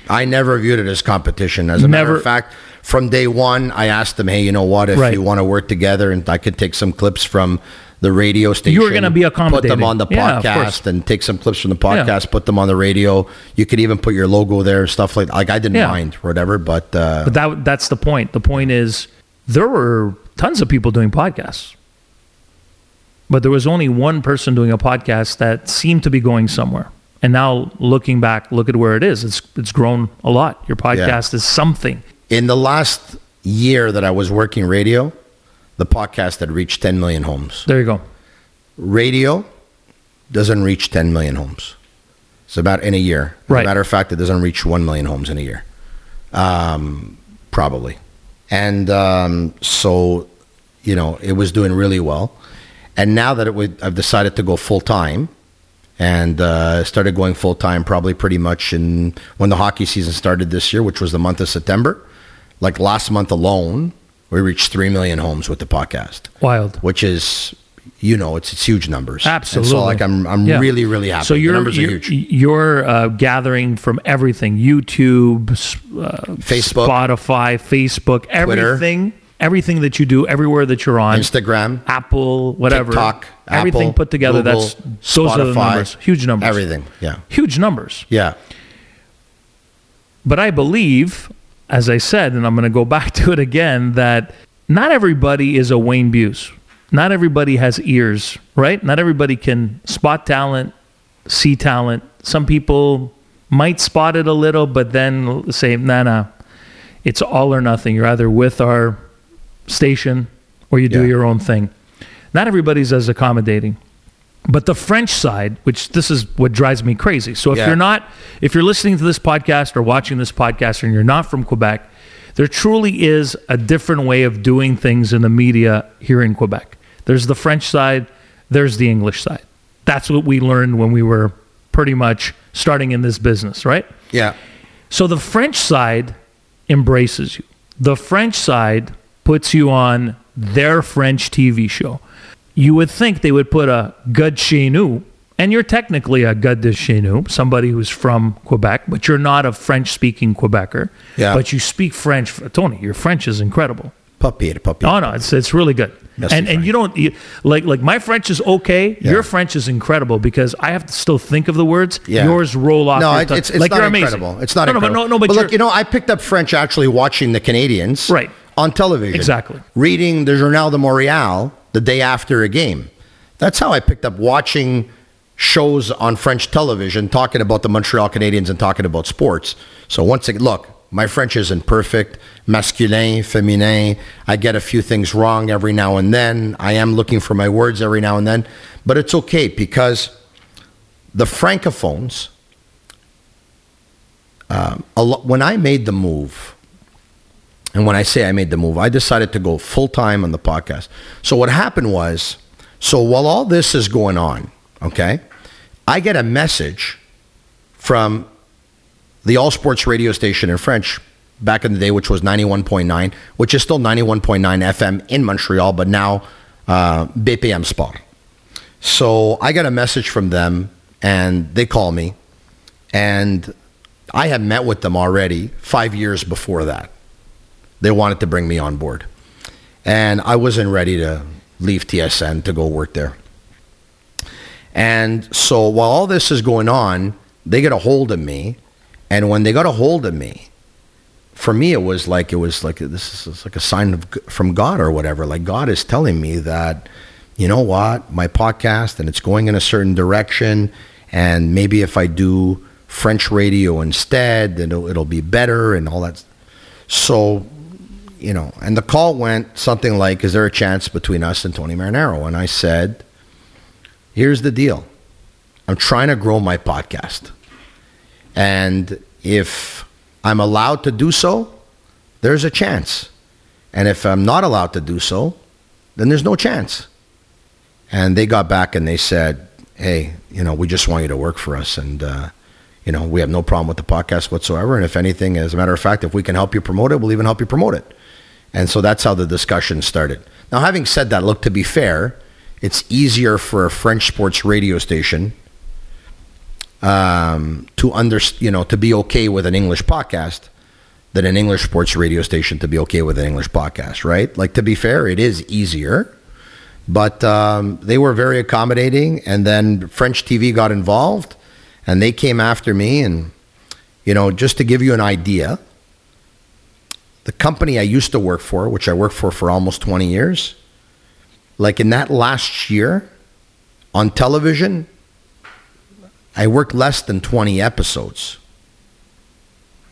I never viewed it as competition. As a matter of fact, from day one, I asked them, "Hey, you know what? If Right. you want to work together, and I could take some clips from the radio station, You were gonna be put them on the Yeah, podcast, and take some clips from the podcast, put them on the radio. You could even put your logo there stuff like. Like I didn't Yeah. mind, or whatever. But uh, But that that's the point. The point is there were tons of people doing podcasts. But there was only one person doing a podcast that seemed to be going somewhere. And now looking back, look at where it is. It's it's grown a lot. Your podcast is something. in the last year that I was working radio, the podcast had reached 10 million homes. There you go. Radio doesn't reach 10 million homes. It's about in a year. As Right. a matter of fact, it doesn't reach 1 million homes in a year. Um, probably. And um, so, you know, it was doing really well. And now that it would, I've decided to go full time and uh, started going full time probably pretty much in when the hockey season started this year, which was the month of September. Like last month alone, we reached 3 million homes with the podcast Wild. which is you know it's it's huge numbers. And Absolutely. so like I'm I'm Yeah. really really happy. So the you're numbers are you're, huge. you're uh, gathering from everything: YouTube, uh, Facebook. Spotify, Facebook, everything, everything that you do, everywhere that you're on, Instagram, Apple, whatever, TikTok, everything Apple, put together. Google, that's those are the numbers, huge numbers, everything. Yeah, huge numbers. yeah. But I believe, as I said, and I'm going to go back to it again, that not everybody is a Wayne Buse. Not everybody has ears, right? Not everybody can spot talent, see talent. Some people might spot it a little, but then say, nah, nah, it's all or nothing. You're either with our station or you do Yeah. your own thing. Not everybody's as accommodating. But the French side, which this is what drives me crazy. So if Yeah. you're not, if you're listening to this podcast or watching this podcast and you're not from Quebec, there truly is a different way of doing things in the media here in Quebec. There's the French side, there's the English side. That's what we learned when we were pretty much starting in this business, right? Yeah. So the French side embraces you. The French side puts you on their French TV show. You would think they would put a Gud and you're technically a Gud de somebody who's from Quebec, but you're not a French speaking Quebecer. Yeah. But you speak French. Tony, your French is incredible. Papier, papier. Oh no, it's it's really good. Merci, and and you don't you, like like my French is okay. Yeah. Your French is incredible because I have to still think of the words. Yeah. Yours roll off. No, your tongue. it's, it's like not you're amazing. incredible. It's not no, incredible. No, but no, no, but, look, you know, I picked up French actually watching the Canadiens Right. On television. Exactly. Reading the Journal de Montréal the day after a game. That's how I picked up watching shows on French television talking about the Montreal Canadiens and talking about sports. So once again, look, my French isn't perfect. Masculin, féminin. I get a few things wrong every now and then. I am looking for my words every now and then. But it's okay because the francophones, uh, a lo- when I made the move, and when I say I made the move, I decided to go full time on the podcast. So what happened was, so while all this is going on, okay, I get a message from the All Sports radio station in French back in the day, which was 91.9, which is still 91.9 FM in Montreal, but now uh, BPM Sport. So I got a message from them, and they call me, and I had met with them already five years before that. They wanted to bring me on board, and I wasn't ready to leave TSN to go work there. And so while all this is going on, they get a hold of me, and when they got a hold of me, for me it was like it was like this is like a sign of from God or whatever. Like God is telling me that, you know what, my podcast and it's going in a certain direction, and maybe if I do French radio instead, then it'll, it'll be better and all that. So, you know, and the call went something like, "Is there a chance between us and Tony Marinaro?" And I said, "Here's the deal. I'm trying to grow my podcast, and if I'm allowed to do so, there's a chance. And if I'm not allowed to do so, then there's no chance." And they got back and they said, "Hey, you know, we just want you to work for us, and uh, you know, we have no problem with the podcast whatsoever. And if anything, as a matter of fact, if we can help you promote it, we'll even help you promote it." And so that's how the discussion started. Now, having said that, look, to be fair, it's easier for a French sports radio station um, to under, you know, to be okay with an English podcast than an English sports radio station to be okay with an English podcast, right? Like to be fair, it is easier, but um, they were very accommodating, and then French TV got involved, and they came after me, and you know, just to give you an idea, the company I used to work for, which I worked for for almost 20 years, like in that last year on television, I worked less than 20 episodes.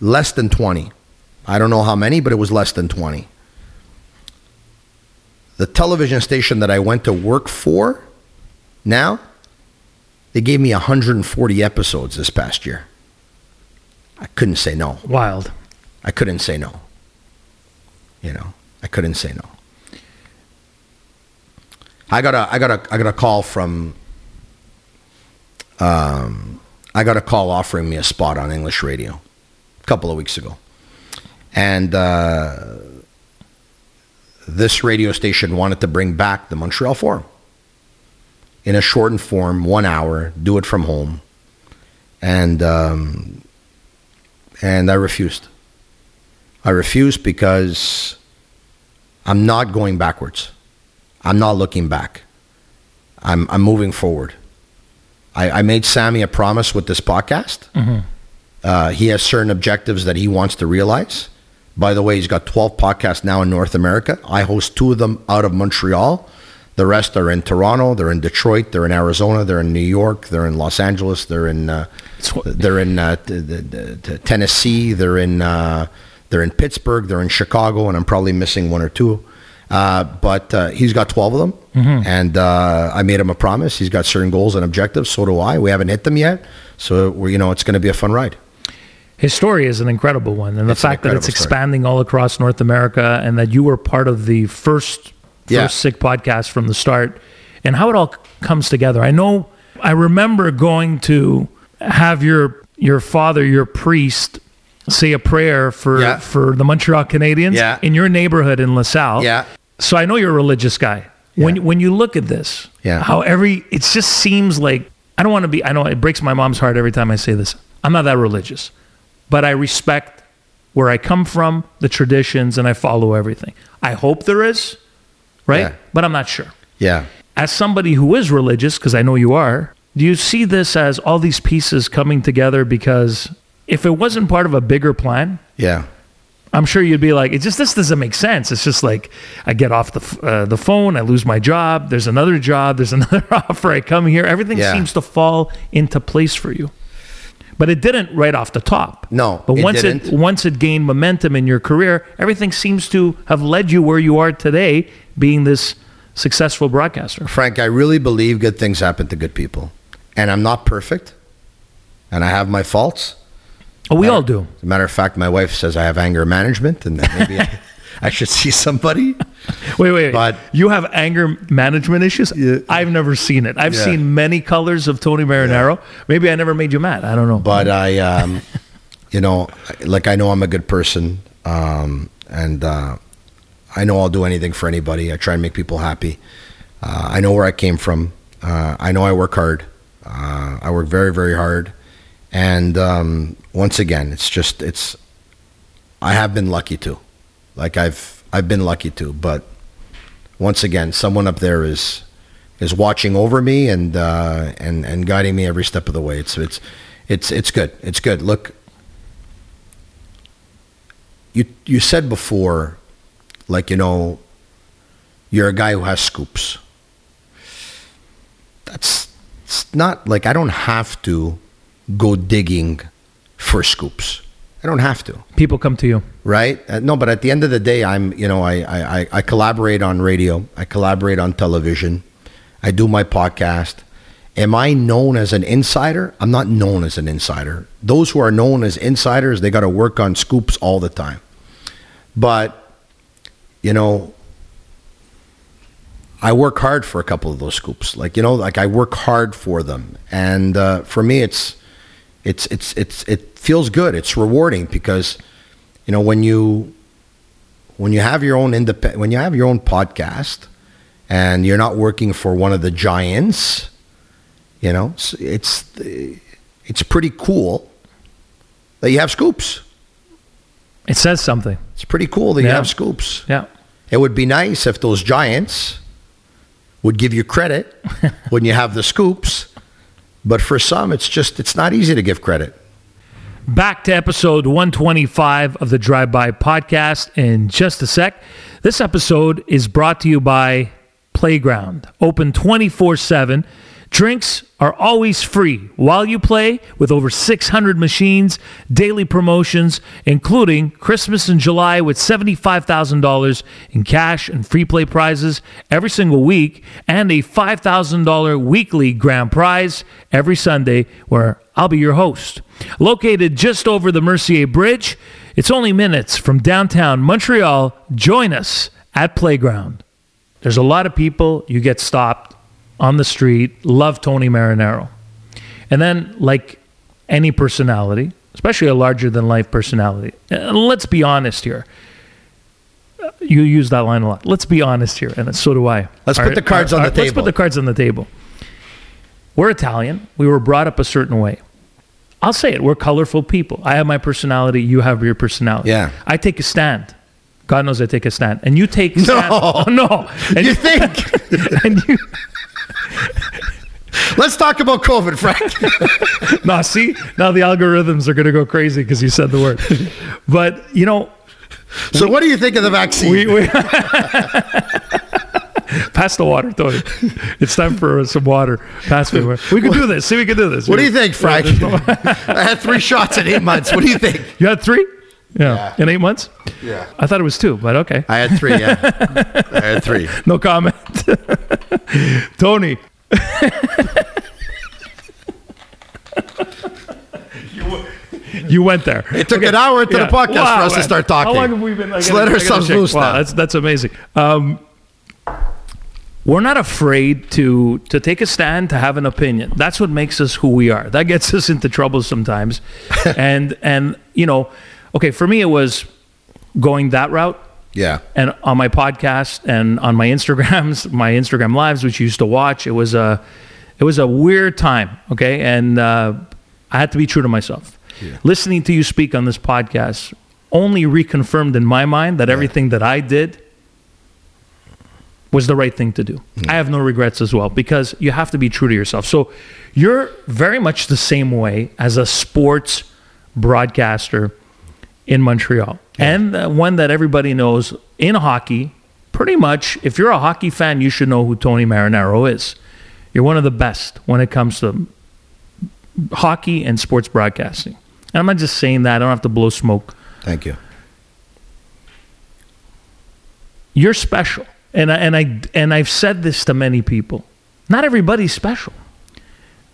Less than 20. I don't know how many, but it was less than 20. The television station that I went to work for now, they gave me 140 episodes this past year. I couldn't say no. Wild. I couldn't say no. You know, I couldn't say no. I got a I got a I got a call from um I got a call offering me a spot on English radio a couple of weeks ago. And uh, this radio station wanted to bring back the Montreal Forum in a shortened form, one hour, do it from home. And um, and I refused. I refuse because I'm not going backwards. I'm not looking back. I'm, I'm moving forward. I, I made Sammy a promise with this podcast. Uh, he has certain objectives that he wants to realize. By the way, he's got 12 podcasts now in North America. I host two of them out of Montreal. The rest are in Toronto, they're in Detroit, they're in Arizona, they're in New York, they're in Los Angeles, they're in uh, they're in uh, t- t- t- t- Tennessee, they're in uh, they're in Pittsburgh, they're in Chicago, and I'm probably missing one or two. Uh, but uh, he's got 12 of them. Mm-hmm. And uh, I made him a promise. He's got certain goals and objectives. So do I. We haven't hit them yet. So, we're, you know, it's going to be a fun ride. His story is an incredible one, and the It's fact that it's incredible story. expanding all across North America, and that you were part of the first first Yeah. sick podcast from the start, and how it all comes together. I know. I remember going to have your your father, your priest, say a prayer for Yeah. for the Montreal Canadiens Yeah. in your neighborhood in LaSalle. Yeah. So I know you're a religious guy. When when you look at this, Yeah. how every it just seems like I don't want to be. I know it breaks my mom's heart every time I say this. I'm not that religious, but I respect where I come from, the traditions, and I follow everything. I hope there is, right? Yeah. But I'm not sure. Yeah. As somebody who is religious, because I know you are, do you see this as all these pieces coming together? Because if it wasn't part of a bigger plan, Yeah. I'm sure you'd be like, it just this doesn't make sense. It's just like I get off the f- uh, the phone, I lose my job. There's another job. There's another offer. I come here. Everything Yeah. seems to fall into place for you. But it didn't right off the top. No, But it once it didn't. once it gained momentum in your career, everything seems to have led you where you are today, being this successful broadcaster. Frank, I really believe good things happen to good people. And I'm not perfect. And I have my faults. Oh, we all do. As a matter of fact, my wife says I have anger management and that maybe I, I should see somebody. Wait, wait. But- you have anger management issues? I've never seen it. I've Yeah. seen many colors of Tony Marinaro. Maybe I never made you mad. I don't know. But I, um, you know, like I know I'm a good person. Um, and uh, I know I'll do anything for anybody. I try and make people happy. Uh, I know where I came from. Uh, I know I work hard. Uh, I work very, very hard. And um, once again, it's just it's. I have been lucky too, like I've I've been lucky too. But once again, someone up there is is watching over me and uh, and and guiding me every step of the way. It's it's it's it's good. It's good. Look, you you said before, like you know, you're a guy who has scoops. That's it's not like I don't have to go digging for scoops. I don't have to People come to you. right? Uh, no, but at the end of the day, I'm you know I, I I- I collaborate on radio, I collaborate on television, I do my podcast. Am I known as an insider? I'm not known as an insider. Those who are known as insiders, they got to work on scoops all the time. But you know, I work hard for a couple of those scoops. Like you know, like I work hard for them, and uh, for me, it's it's it's it's it feels good. It's rewarding because you know when you when you have your own independent when you have your own podcast and you're not working for one of the giants, you know, it's it's pretty cool that you have scoops. It says something. It's pretty cool that you have scoops. Yeah. It would be nice if those giants would give you credit when you have the scoops, but for some, it's just it's not easy to give credit. Back to episode 125 of the Drive By podcast in just a sec. This episode is brought to you by Playground, open 24 7. Drinks are always free while you play with over 600 machines, daily promotions, including Christmas in July with $75,000 in cash and free play prizes every single week, and a $5,000 weekly grand prize every Sunday where I'll be your host. Located just over the Mercier Bridge, it's only minutes from downtown Montreal. Join us at Playground. There's a lot of people you get stopped on the street, love Tony Marinaro. And then, like any personality, especially a larger than life personality, and let's be honest here. You use that line a lot. Let's be honest here, and so do I. Let's All put the cards on the table. Let's put the cards on the table. We're Italian. We were brought up a certain way. I'll say it. We're colorful people. I have my personality. You have your personality. Yeah. I take a stand. God knows I take a stand. And you take stand. No. Oh, no. And You think? and you Let's talk about COVID, Frank. now see now the algorithms are going to go crazy because you said the word but you know so, what do you think of the vaccine? we, we pass the water Tony it's time for some water pass me water. we can do this see we can do this what do you think, Frank? I had three shots in eight months. What do you think? you had three Yeah. Yeah. In eight months? Yeah. I thought it was two, but okay. I had three. Yeah, I had three. No comment. Tony. you, you went there. It took an hour into the podcast for us to start talking. How long have we been? I Let's let ourselves check. loose Wow, now. That's that's amazing. Um, we're not afraid to to take a stand to have an opinion. That's what makes us who we are. That gets us into trouble sometimes. and and you know, okay, for me it was going that route Yeah, and on my podcast and on my Instagrams, my Instagram lives, which you used to watch, it was a, it was a weird time. Okay, and uh, I had to be true to myself. Listening to you speak on this podcast only reconfirmed in my mind that everything that I did was the right thing to do. I have no regrets as well because you have to be true to yourself. So you're very much the same way as a sports broadcaster in Montreal. And uh, one that everybody knows in hockey, pretty much, if you're a hockey fan, you should know who Tony Marinaro is. You're one of the best when it comes to hockey and sports broadcasting. And I'm not just saying that, I don't have to blow smoke. thank you. You're special. And I, and I and I've said this to many people. Not everybody's special.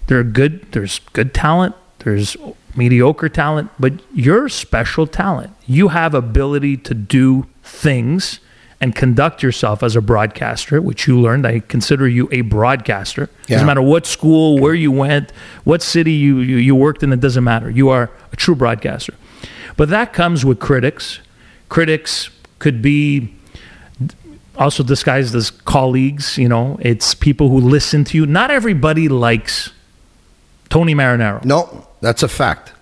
There are good there's good talent, there's mediocre talent, but you're special talent. You have ability to do things and conduct yourself as a broadcaster, which you learned. I consider you a broadcaster. Yeah. Doesn't matter what school, where you went, what city you, you, you worked in, it doesn't matter. You are a true broadcaster. But that comes with critics. Critics could be also disguised as colleagues. You know, it's people who listen to you. Not everybody likes Tony Marinaro. No, that's a fact.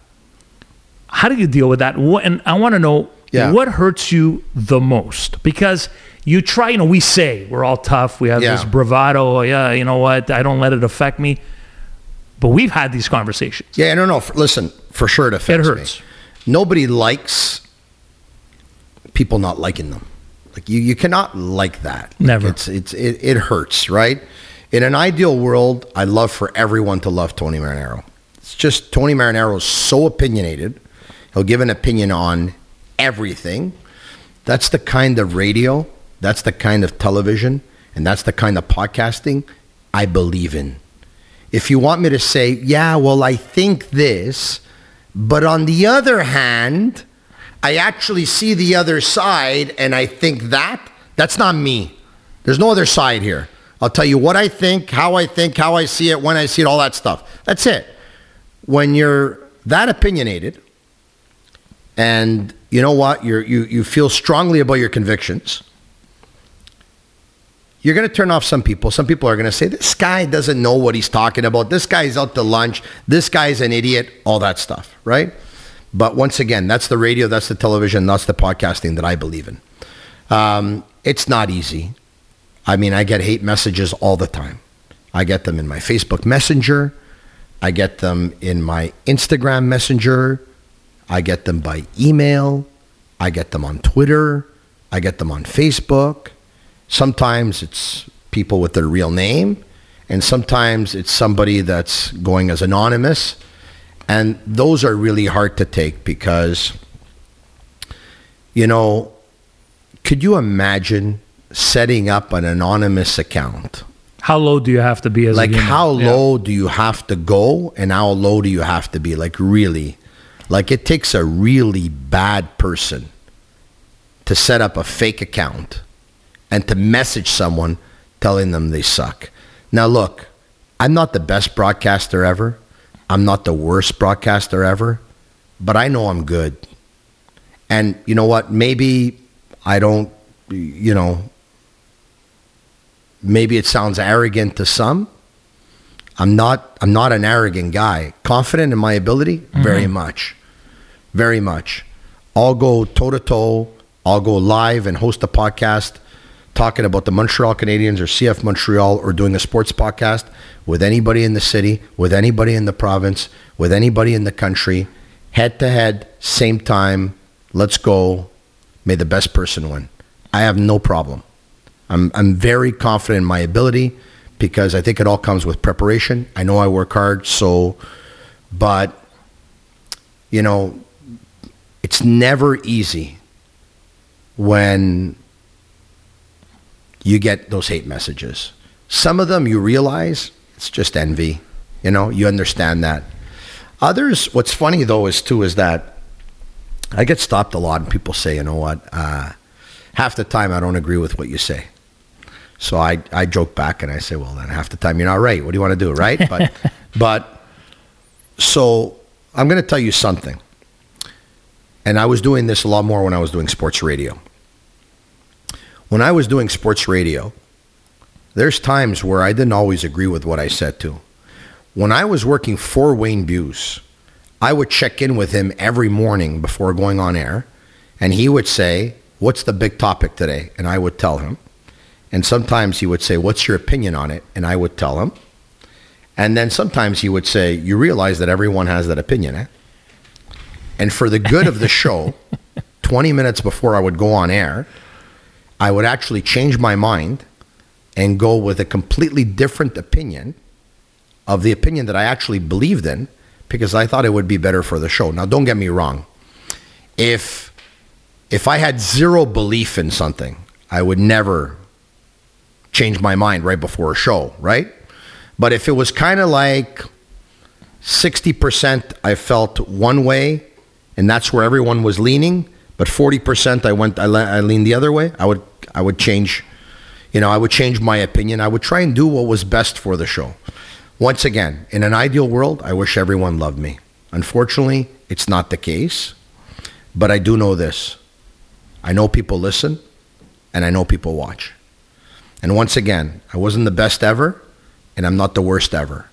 How do you deal with that? What, and I want to know Yeah. what hurts you the most because you try. You know, we say we're all tough. We have Yeah. this bravado. Oh, yeah, you know what? I don't let it affect me. But we've had these conversations. Yeah, no, no. Listen, for sure it affects It hurts. me. Nobody likes people not liking them. Like you, you cannot like that. Never. It's it's it, it hurts, right? In an ideal world, I'd love for everyone to love Tony Marinaro. It's just Tony Marinaro is so opinionated. He'll give an opinion on everything. That's the kind of radio, that's the kind of television, and that's the kind of podcasting I believe in. If you want me to say, yeah, well, I think this, but on the other hand, I actually see the other side and I think that, that's not me. There's no other side here. I'll tell you what I think, how I think, how I see it, when I see it, all that stuff. That's it. When you're that opinionated, and you know what, you're, you you feel strongly about your convictions. You're going to turn off some people. Some people are going to say, This guy doesn't know what he's talking about. This guy's out to lunch. This guy's an idiot. All that stuff, right? But once again, that's the radio, that's the television, that's the podcasting that I believe in. Um, it's not easy. I mean, I get hate messages all the time. I get them in my Facebook Messenger. I get them in my Instagram Messenger. I get them by email. I get them on Twitter. I get them on Facebook. Sometimes it's people with their real name, and sometimes it's somebody that's going as anonymous. And those are really hard to take because, you know, could you imagine setting up an anonymous account? How low do you have to be as like a human? how Yeah. low do you have to go and how low do you have to be? Like really? Like it takes a really bad person to set up a fake account and to message someone telling them they suck. Now look i'm not the best broadcaster ever. I'm not the worst broadcaster ever but i know i'm good. And you know what? Maybe i don't you know maybe it sounds arrogant to some. I'm not I'm not an arrogant guy. Confident in my ability, mm-hmm. very much. Very much. I'll go toe to toe. I'll go live and host a podcast talking about the Montreal Canadiens or CF Montreal or doing a sports podcast with anybody in the city, with anybody in the province, with anybody in the country, head to head, same time. Let's go. May the best person win. I have no problem. I'm, I'm very confident in my ability because I think it all comes with preparation. I know I work hard, so, but, you know, it's never easy when you get those hate messages. Some of them you realize it's just envy. You know, you understand that. Others, what's funny though is too is that I get stopped a lot and people say, you know what, uh, half the time I don't agree with what you say. So I, I joke back and I say, well, then half the time you're not right. What do you want to do, right? But, but so I'm going to tell you something. And I was doing this a lot more when I was doing sports radio. When I was doing sports radio, there's times where I didn't always agree with what I said to. When I was working for Wayne Buse, I would check in with him every morning before going on air, and he would say, What's the big topic today? And I would tell him. And sometimes he would say, What's your opinion on it? And I would tell him. And then sometimes he would say, You realize that everyone has that opinion, eh? And for the good of the show, 20 minutes before I would go on air, I would actually change my mind and go with a completely different opinion of the opinion that I actually believed in because I thought it would be better for the show. Now, don't get me wrong. If if I had zero belief in something, I would never change my mind right before a show, right? But if it was kind of like 60% I felt one way and that's where everyone was leaning, but 40% I went I, le- I leaned the other way, I would I would change you know, I would change my opinion. I would try and do what was best for the show. Once again, in an ideal world, I wish everyone loved me. Unfortunately, it's not the case. But I do know this. I know people listen and I know people watch. And once again, I wasn't the best ever and I'm not the worst ever.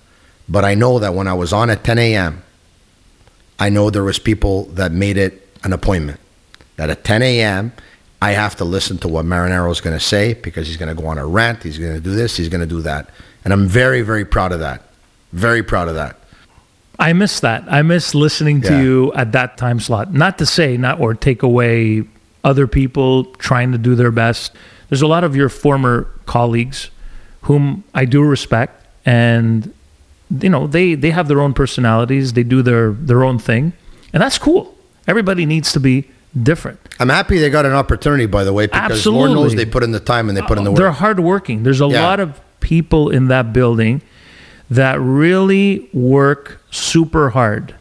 But I know that when I was on at 10 a.m., I know there was people that made it an appointment. That at 10 a.m., I have to listen to what Marinaro is going to say because he's going to go on a rant. He's going to do this. He's going to do that. And I'm very, very proud of that. Very proud of that. I miss that. I miss listening to Yeah. you at that time slot. Not to say not or take away other people trying to do their best. There's a lot of your former colleagues whom I do respect and you know, they they have their own personalities, they do their their own thing, and that's cool. Everybody needs to be different. I'm happy they got an opportunity, by the way, because Lord knows they put in the time and they put in the work They're work. hardworking. There's a Yeah. lot of people in that building that really work super hard,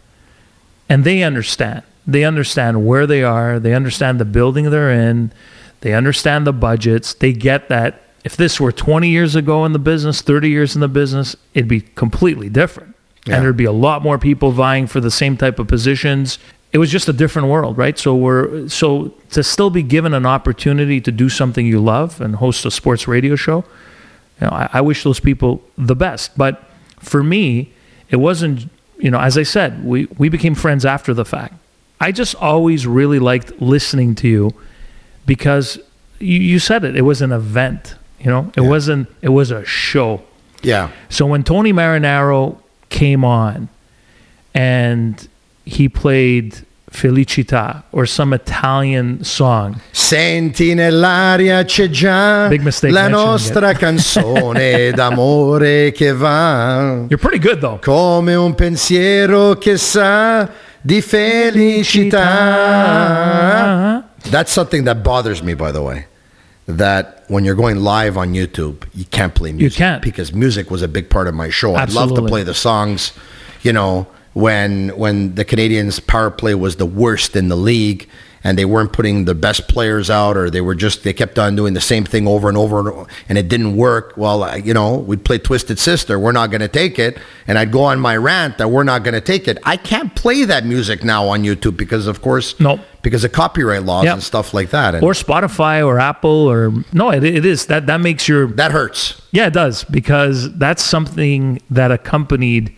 and they understand. They understand where they are. They understand the building they're in. They understand the budgets. They get that. If this were 20 years ago in the business, 30 years in the business, it'd be completely different. Yeah. And there'd be a lot more people vying for the same type of positions. It was just a different world, right? So we're so to still be given an opportunity to do something you love and host a sports radio show. You know, I, I wish those people the best. But for me, it wasn't. You know, as I said, we we became friends after the fact. I just always really liked listening to you because you, you said it. It was an event. You know, it wasn't. It was a show. yeah. So when Tony Marinaro came on and he played Felicità or some Italian song, Senti nell'aria c'è già Big mistake la nostra canzone d'amore che va you're pretty good though. come un pensiero che sa di felicità. That's something that bothers me, by the way. That when you're going live on YouTube, you can't play music. You can't. because music was a big part of my show. I'd love to play the songs, you know, when when the Canadiens power play was the worst in the league and they weren't putting the best players out or they were just they kept on doing the same thing over and over and, over, and it didn't work. Well, you know, we'd play Twisted Sister, we're not going to take it, and I'd go on my rant that we're not going to take it. I can't play that music now on YouTube because of course Nope. because of copyright laws Yep. and stuff like that. And Or Spotify or Apple or no, it, it is that that makes your that hurts. Yeah, it does because that's something that accompanied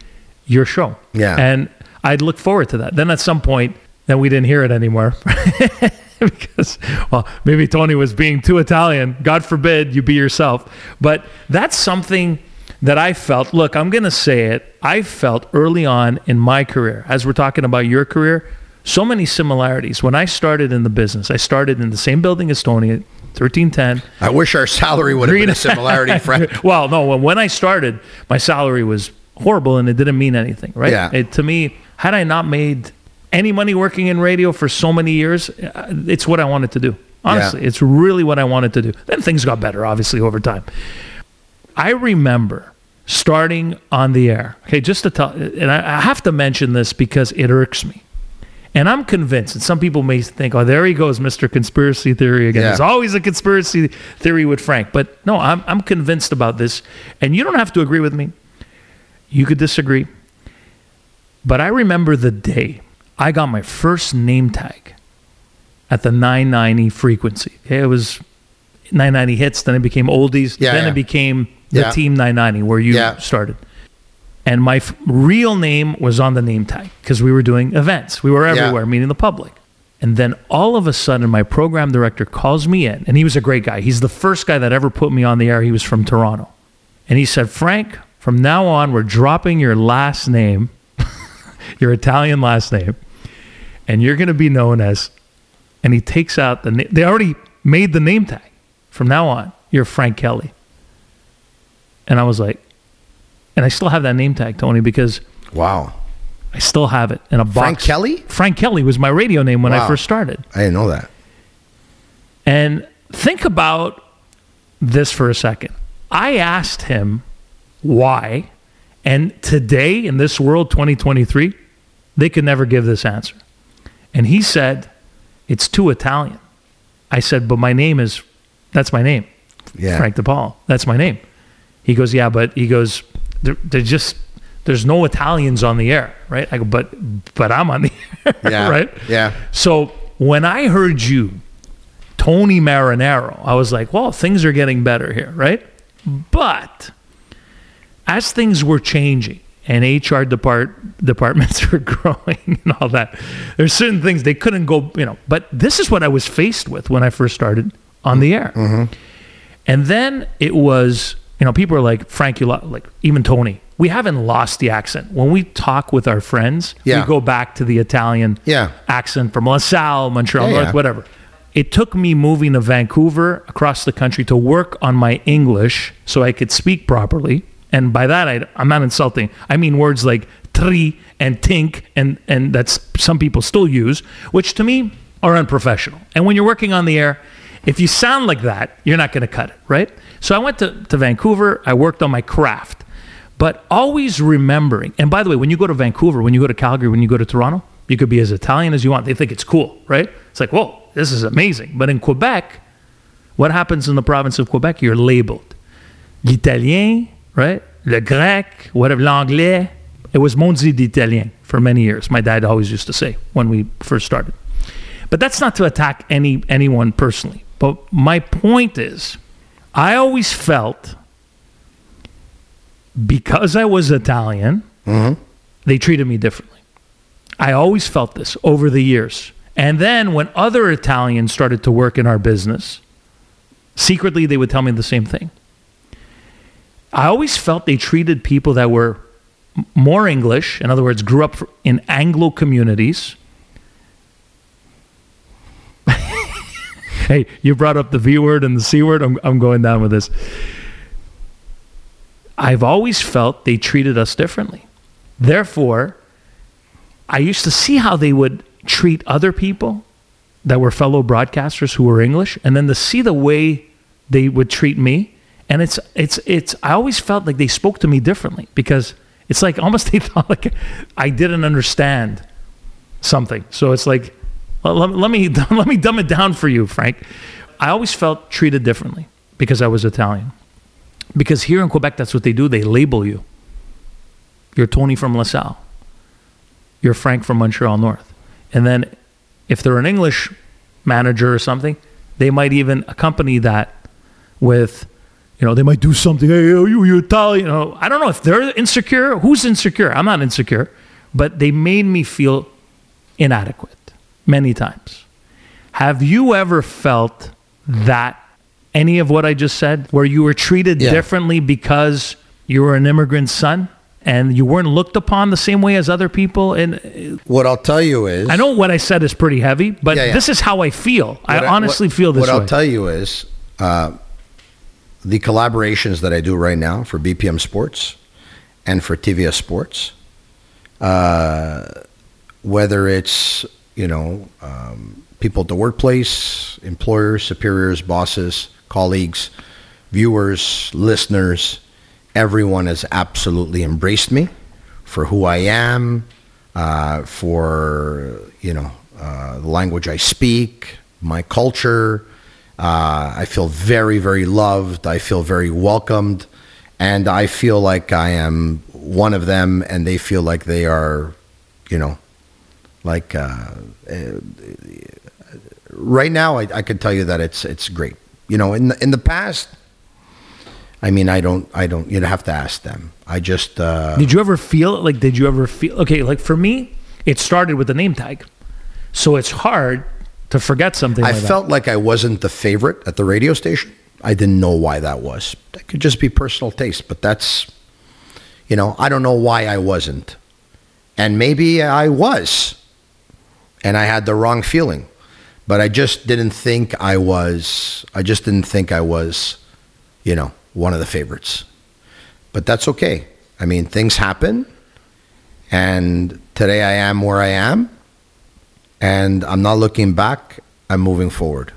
your show. Yeah. and I'd look forward to that. Then at some point, then we didn't hear it anymore because well, maybe Tony was being too Italian. God forbid you be yourself. But that's something that I felt. Look, I'm going to say it. I felt early on in my career, as we're talking about your career, so many similarities. When I started in the business, I started in the same building as Tony 1310. I wish our salary would have been a similarity, Frank. well, no, when, when I started, my salary was horrible and it didn't mean anything, right? Yeah. It, to me, had I not made any money working in radio for so many years, uh, it's what I wanted to do. Honestly, it's really what I wanted to do. Then things got better, obviously, over time. I remember starting on the air. Okay, just to tell, and I, I have to mention this because it irks me. And I'm convinced, and some people may think, oh, there he goes, Mr. Conspiracy Theory again. Yeah. There's always a conspiracy theory with Frank. But no, I'm, I'm convinced about this. And you don't have to agree with me. You could disagree. But I remember the day I got my first name tag at the 990 frequency. Okay, it was 990 hits, then it became oldies, Yeah, then yeah. it became the Yeah. Team 990 where you started. And my f- real name was on the name tag because we were doing events. We were everywhere meeting the public. And then all of a sudden, my program director calls me in, and he was a great guy. He's the first guy that ever put me on the air. He was from Toronto. And he said, Frank, from now on, we're dropping your last name, your Italian last name, and you're going to be known as, and he takes out the name. They already made the name tag. From now on, you're Frank Kelly. And I was like, and I still have that name tag, Tony, because Wow. I still have it in a box. Frank Kelly? Frank Kelly was my radio name when I first started. I didn't know that. And think about this for a second. I asked him why, and today in this world, 2023, they could never give this answer. And he said, It's too Italian. I said, But my name is, that's my name. Yeah. Frank DePaul. That's my name. He goes, Yeah, but he goes, They're, they're just, there's no Italians on the air, right? I go, But, but I'm on the air, Yeah. right? Yeah. So when I heard you, Tony Marinaro, I was like, well, things are getting better here, right? But as things were changing and HR depart departments were growing and all that, there's certain things they couldn't go, you know. But this is what I was faced with when I first started on the air. Mm-hmm. And then it was, you know, people are like, Frank, you lo-, like even Tony. We haven't lost the accent. When we talk with our friends, Yeah. we go back to the Italian Yeah. accent from LaSalle, Montreal Yeah, North, whatever. It took me moving to Vancouver across the country to work on my English so I could speak properly. And by that, I, I'm not insulting. I mean words like tri and tink, and, and that's some people still use, which to me are unprofessional. And when you're working on the air, if you sound like that, you're not going to cut it, right? So I went to, to Vancouver. I worked on my craft. But always remembering, and by the way, when you go to Vancouver, when you go to Calgary, when you go to Toronto, you could be as Italian as you want. They think it's cool, right? It's like, whoa, this is amazing. But in Quebec, what happens in the province of Quebec? You're labeled l'Italien, right? Le grec, whatever, l'anglais. It was Monzi d'Italien for many years. My dad always used to say when we first started. But that's not to attack any anyone personally. But my point is, I always felt because I was Italian, mm-hmm. they treated me differently. I always felt this over the years. And then when other Italians started to work in our business, secretly they would tell me the same thing. I always felt they treated people that were more English, in other words, grew up in Anglo communities. hey, you brought up the V word and the C word. I'm, I'm going down with this. I've always felt they treated us differently. Therefore, I used to see how they would treat other people that were fellow broadcasters who were English, and then to see the way they would treat me. And it's it's it's I always felt like they spoke to me differently because it's like almost they thought like I didn't understand something. So it's like let, let- me let me dumb it down for you, Frank. I always felt treated differently because I was Italian. Because here in Quebec, that's what they do. They label you. You're Tony from LaSalle. You're Frank from Montreal North. And then if they're an English manager or something, they might even accompany that with, you know, they might do something. Hey, you, you Italian. You know, I don't know if they're insecure. Who's insecure? I'm not insecure. But they made me feel inadequate many times. Have you ever felt that any of what I just said, where you were treated Yeah. differently because you were an immigrant son and you weren't looked upon the same way as other people? And uh, What I'll tell you is, I know what I said is pretty heavy, but Yeah, yeah. this is how I feel. I honestly what- feel this What way. I'll tell you is, uh, the collaborations that I do right now for BPM Sports and for TVA Sports, uh, whether it's you know um, people at the workplace, employers, superiors, bosses, colleagues, viewers, listeners, everyone has absolutely embraced me for who I am, uh, for you know uh, the language I speak, my culture. Uh, I feel very, very loved. I feel very welcomed, and I feel like I am one of them, and they feel like they are, you know, like uh, uh, right now. I, I could tell you that it's it's great. You know, in the, in the past, I mean, I don't, I don't. You'd have to ask them. I just. Uh, Did you ever feel like? Did you ever feel okay? Like for me, it started with the name tag, so it's hard to forget something. I like that. felt like I wasn't the favorite at the radio station. I didn't know why that was. That could just be personal taste, but that's, you know, I don't know why I wasn't. And maybe I was. And I had the wrong feeling. But I just didn't think I was, I just didn't think I was, you know, one of the favorites. But that's okay. I mean, things happen. And today I am where I am. And I'm not looking back. I'm moving forward.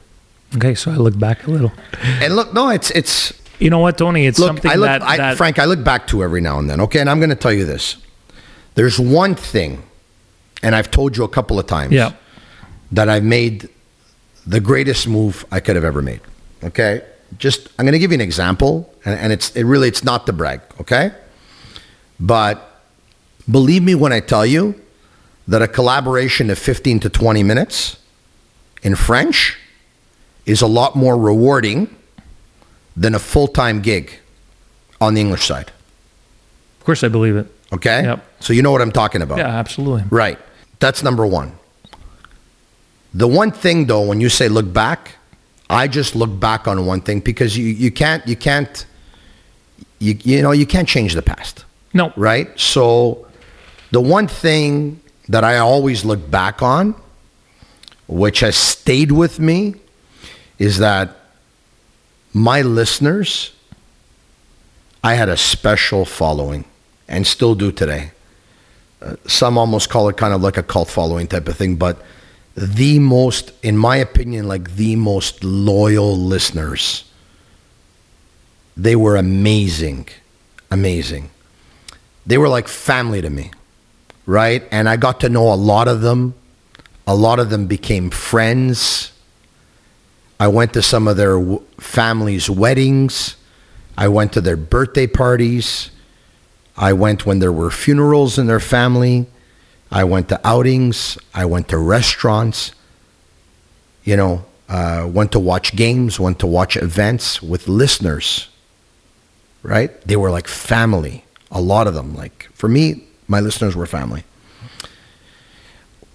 Okay, so I look back a little. And look, no, it's it's You know what, Tony? It's look. something I look, that, I, that Frank. I look back to every now and then. Okay, and I'm going to tell you this. There's one thing, and I've told you a couple of times. Yeah. That I've made the greatest move I could have ever made. Okay, just I'm going to give you an example, and, and it's it really it's not to brag. Okay, but believe me when I tell you that a collaboration of 15 to 20 minutes in French is a lot more rewarding than a full time gig on the English side. of course I believe it. Okay? Yep. So you know what I'm talking about. Yeah, absolutely. Right. That's number one. The one thing though, when you say look back, I just look back on one thing because you, you can't you can't you, you know you can't change the past. No, right? So the one thing that I always look back on, which has stayed with me, is that my listeners, I had a special following and still do today. Uh, some almost call it kind of like a cult following type of thing, but the most, in my opinion, like the most loyal listeners. They were amazing, amazing they were like family to me, right? And I got to know a lot of them. A lot of them became friends. I went to some of their w- families' weddings. I went to their birthday parties. I went when there were funerals in their family. I went to outings. I went to restaurants. You know, uh, went to watch games, went to watch events with listeners, right? They were like family a lot of them. Like for me, my listeners were family.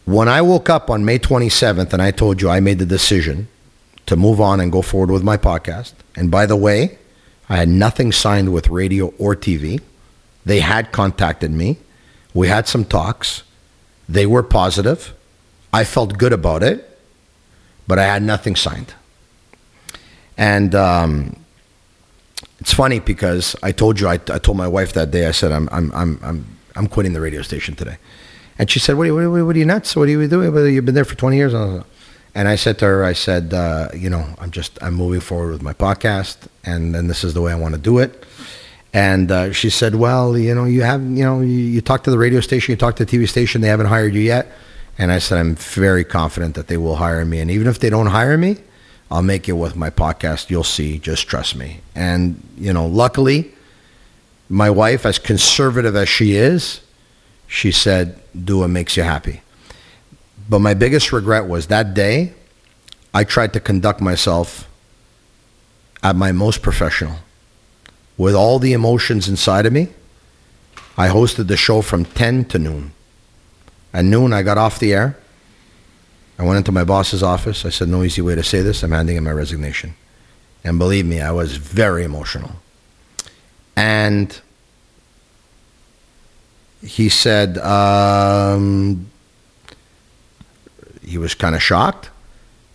When I woke up on May 27th and I told you I made the decision to move on and go forward with my podcast, and by the way, I had nothing signed with radio or TV. They had contacted me. We had some talks. They were positive. I felt good about it, but I had nothing signed. And um, it's funny because I told you, I, I told my wife that day, I said, I'm, I'm, I'm, I'm, I'm quitting the radio station today. And she said, what are you, what are what are you nuts? What are you doing? You've been there for 20 years. And I said to her, I said, uh, you know, I'm just, I'm moving forward with my podcast and, and this is the way I want to do it. And uh, she said, well, you know, you have, you know, you, you talked to the radio station, you talked to the TV station, they haven't hired you yet. And I said, I'm very confident that they will hire me. And even if they don't hire me, I'll make it with my podcast. You'll see. Just trust me. And, you know, luckily, my wife, as conservative as she is, she said, do what makes you happy. But my biggest regret was that day, I tried to conduct myself at my most professional. With all the emotions inside of me, I hosted the show from 10 to noon. At noon, I got off the air. I went into my boss's office. I said, no easy way to say this. I'm handing in my resignation. And believe me, I was very emotional. And he said, um, he was kind of shocked.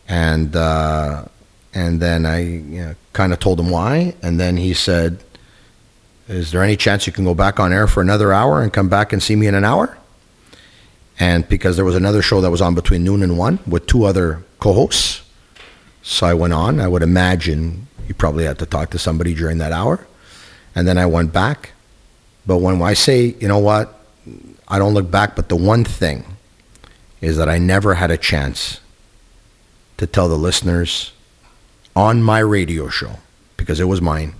And, uh, and then I you know, kind of told him why. And then he said, is there any chance you can go back on air for another hour and come back and see me in an hour? And because there was another show that was on between noon and one with two other co-hosts, so I went on. I would imagine you probably had to talk to somebody during that hour, and then I went back. But when I say, you know what, I don't look back. But the one thing is that I never had a chance to tell the listeners on my radio show because it was mine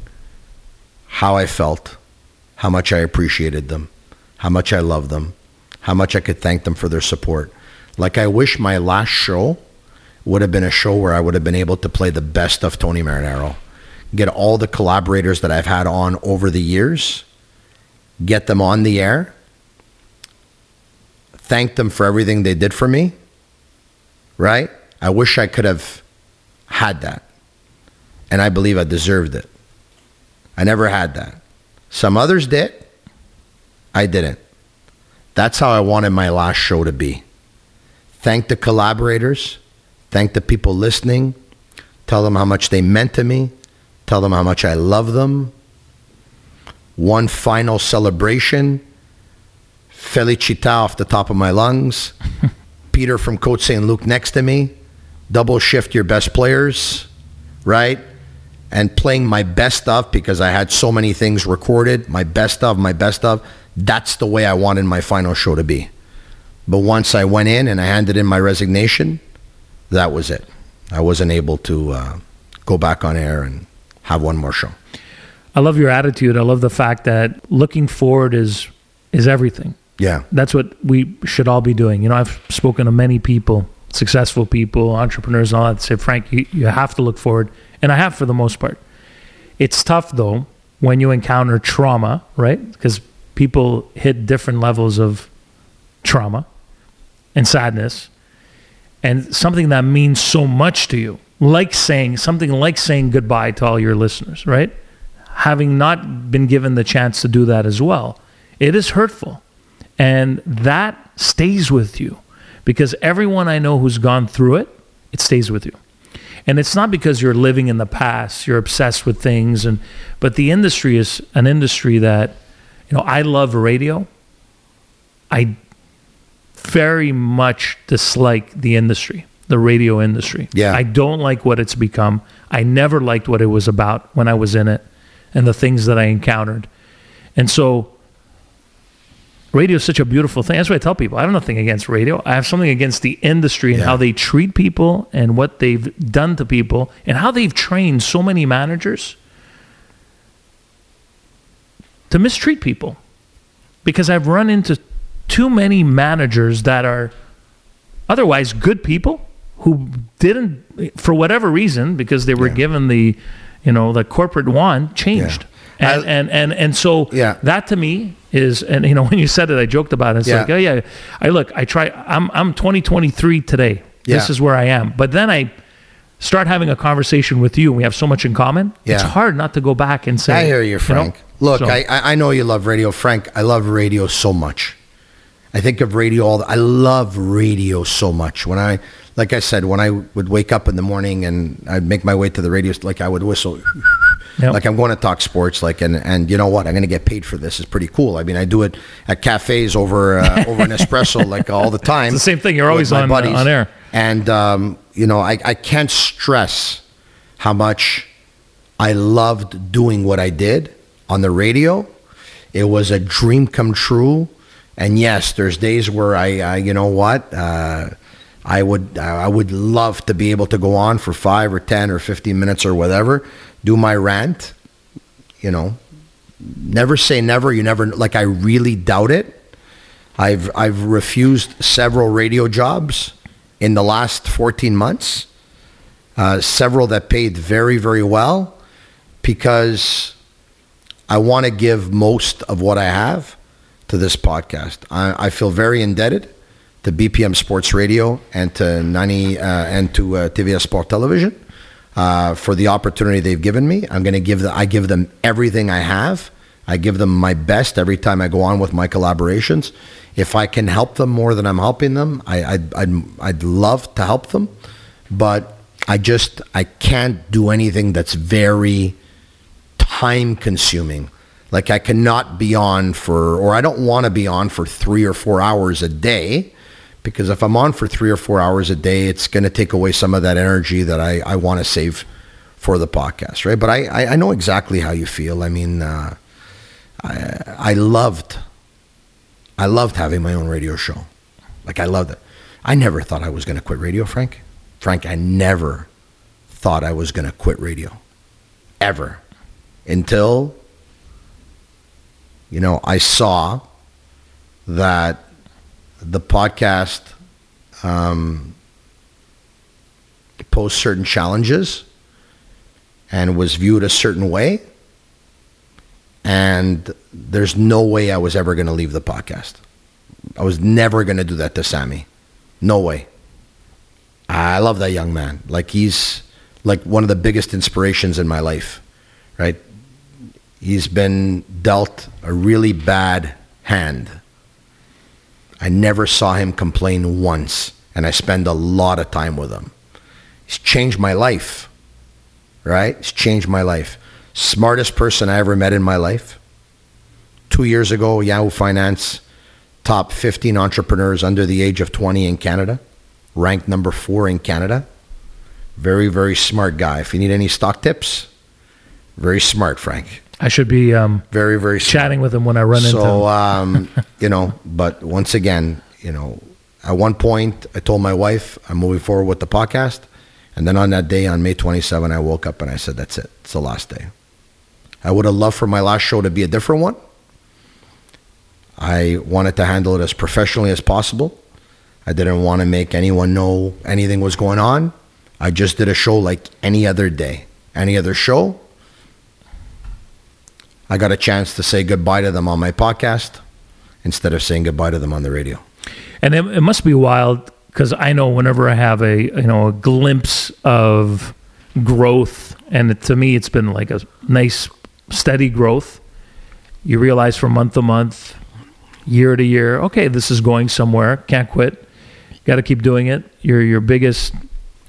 how I felt, how much I appreciated them, how much I loved them, how much I could thank them for their support. Like I wish my last show would have been a show where I would have been able to play the best of Tony Marinaro, get all the collaborators that I've had on over the years, get them on the air, thank them for everything they did for me, right? I wish I could have had that. And I believe I deserved it. I never had that. Some others did. I didn't. That's how I wanted my last show to be. Thank the collaborators, thank the people listening, tell them how much they meant to me, tell them how much I love them. One final celebration. Felicita off the top of my lungs. Peter from Côte St. Luc next to me. Double shift your best players, right? and playing my best of because I had so many things recorded, my best of, my best of. That's the way I wanted my final show to be. But once I went in and I handed in my resignation, that was it. I wasn't able to uh, go back on air and have one more show. I love your attitude. I love the fact that looking forward is is everything. Yeah. That's what we should all be doing. You know, I've spoken to many people, successful people, entrepreneurs, and all that. Say, Frank, you, you have to look forward and I have for the most part. It's tough though when you encounter trauma, right? Because people hit different levels of trauma and sadness and something that means so much to you, like saying something like saying goodbye to all your listeners, right? Having not been given the chance to do that as well, it is hurtful. And that stays with you because everyone I know who's gone through it, it stays with you and it's not because you're living in the past you're obsessed with things and but the industry is an industry that you know i love radio i very much dislike the industry the radio industry yeah i don't like what it's become i never liked what it was about when i was in it and the things that i encountered and so radio is such a beautiful thing. That's what I tell people. I have nothing against radio. I have something against the industry and Yeah. how they treat people and what they've done to people and how they've trained so many managers to mistreat people. Because I've run into too many managers that are otherwise good people who didn't for whatever reason because they were Yeah. given the you know the corporate wand changed. Yeah. And, I- and and and so Yeah. that to me is and you know when you said it I joked about it it's Yeah. like oh yeah I look I try I'm I'm 2023 today yeah. this is where I am but then I start having a conversation with you and we have so much in common yeah. it's hard not to go back and say I hear you, know? Frank. Look, So- I, I I know you love radio, Frank. I love radio so much. I think of radio all. The, I love radio so much. When I, like I said, when I would wake up in the morning and I'd make my way to the radio, like I would whistle, Yep. like I'm going to talk sports. Like and and you know what? I'm going to get paid for this. It's pretty cool. I mean, I do it at cafes over uh, over an espresso like all the time. It's the same thing. You're always on- uh, on air. And um, you know, I I can't stress how much I loved doing what I did on the radio. It was a dream come true. And yes, there's days where I, I you know what, uh, I would, I would love to be able to go on for five or ten or fifteen minutes or whatever, do my rant. You know, never say never. You never like. I really doubt it. I've I've refused several radio jobs in the last 14 months. Uh, several that paid very very well because I want to give most of what I have to this podcast. I, I feel very indebted to BPM Sports Radio and to Nani uh, and to uh, TVA Sport Television uh, for the opportunity they've given me. I'm going to give I give them everything I have. I give them my best every time I go on with my collaborations. If I can help them more than I'm helping them, I, I'd, I'd, I'd love to help them. But I just I can't do anything that's very time consuming. Like I cannot be on for, or I don't want to be on for three or four hours a day because if I'm on for three or four hours a day, it's going to take away some of that energy that I, I want to save for the podcast, right? But I, I, know exactly how you feel. I mean, uh, I, I loved, I loved having my own radio show. Like I loved it. I never thought I was going to quit radio, Frank. Frank, I never thought I was going to quit radio, ever, until, you know, I saw that the podcast um, posed certain challenges and was viewed a certain way. And there's no way I was ever going to leave the podcast. I was never going to do that to Sammy. No way. I love that young man. Like he's like one of the biggest inspirations in my life, right? He's been dealt a really bad hand. I never saw him complain once, and I spend a lot of time with him. He's changed my life, right? He's changed my life. Smartest person I ever met in my life. Two years ago, Yahoo Finance, top 15 entrepreneurs under the age of 20 in Canada, ranked number four in Canada. Very, very smart guy. If you need any stock tips, very smart, Frank. I should be um, Very, very smart. chatting with him when I run into So, him. um, you know, but once again, you know, at one point, I told my wife I'm moving forward with the podcast. And then on that day, on May 27, I woke up and I said, that's it. It's the last day. I would have loved for my last show to be a different one. I wanted to handle it as professionally as possible. I didn't want to make anyone know anything was going on. I just did a show like any other day, any other show. I got a chance to say goodbye to them on my podcast instead of saying goodbye to them on the radio. And it, it must be wild because I know whenever I have a you know a glimpse of growth, and to me it's been like a nice steady growth. You realize from month to month, year to year, okay, this is going somewhere. Can't quit. Got to keep doing it. Your your biggest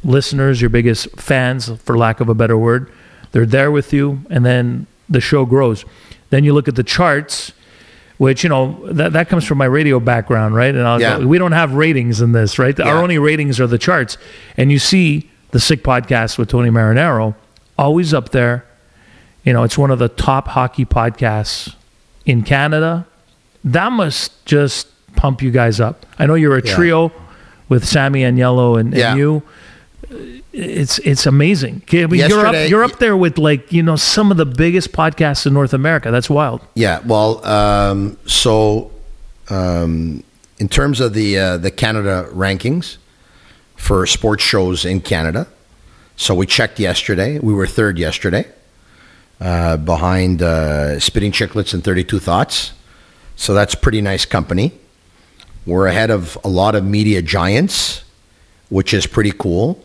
listeners, your biggest fans, for lack of a better word, they're there with you, and then the show grows. Then you look at the charts which you know that that comes from my radio background, right? And I'll Yeah. we don't have ratings in this, right? Our only ratings are the charts, and you see the Sick Podcast with Tony Marinaro always up there. You know, it's one of the top hockey podcasts in Canada. That must just pump you guys up. I know you're a Yeah. trio with Sammy and Yellow and, and you. It's it's amazing. I mean, you're up you're up there with like you know some of the biggest podcasts in North America. That's wild. Yeah, well, um, so um, in terms of the uh, the Canada rankings for sports shows in Canada, so we checked yesterday. We were third yesterday, uh, behind uh, Spitting Chicklets and Thirty Two Thoughts. So that's pretty nice company. We're ahead of a lot of media giants, which is pretty cool.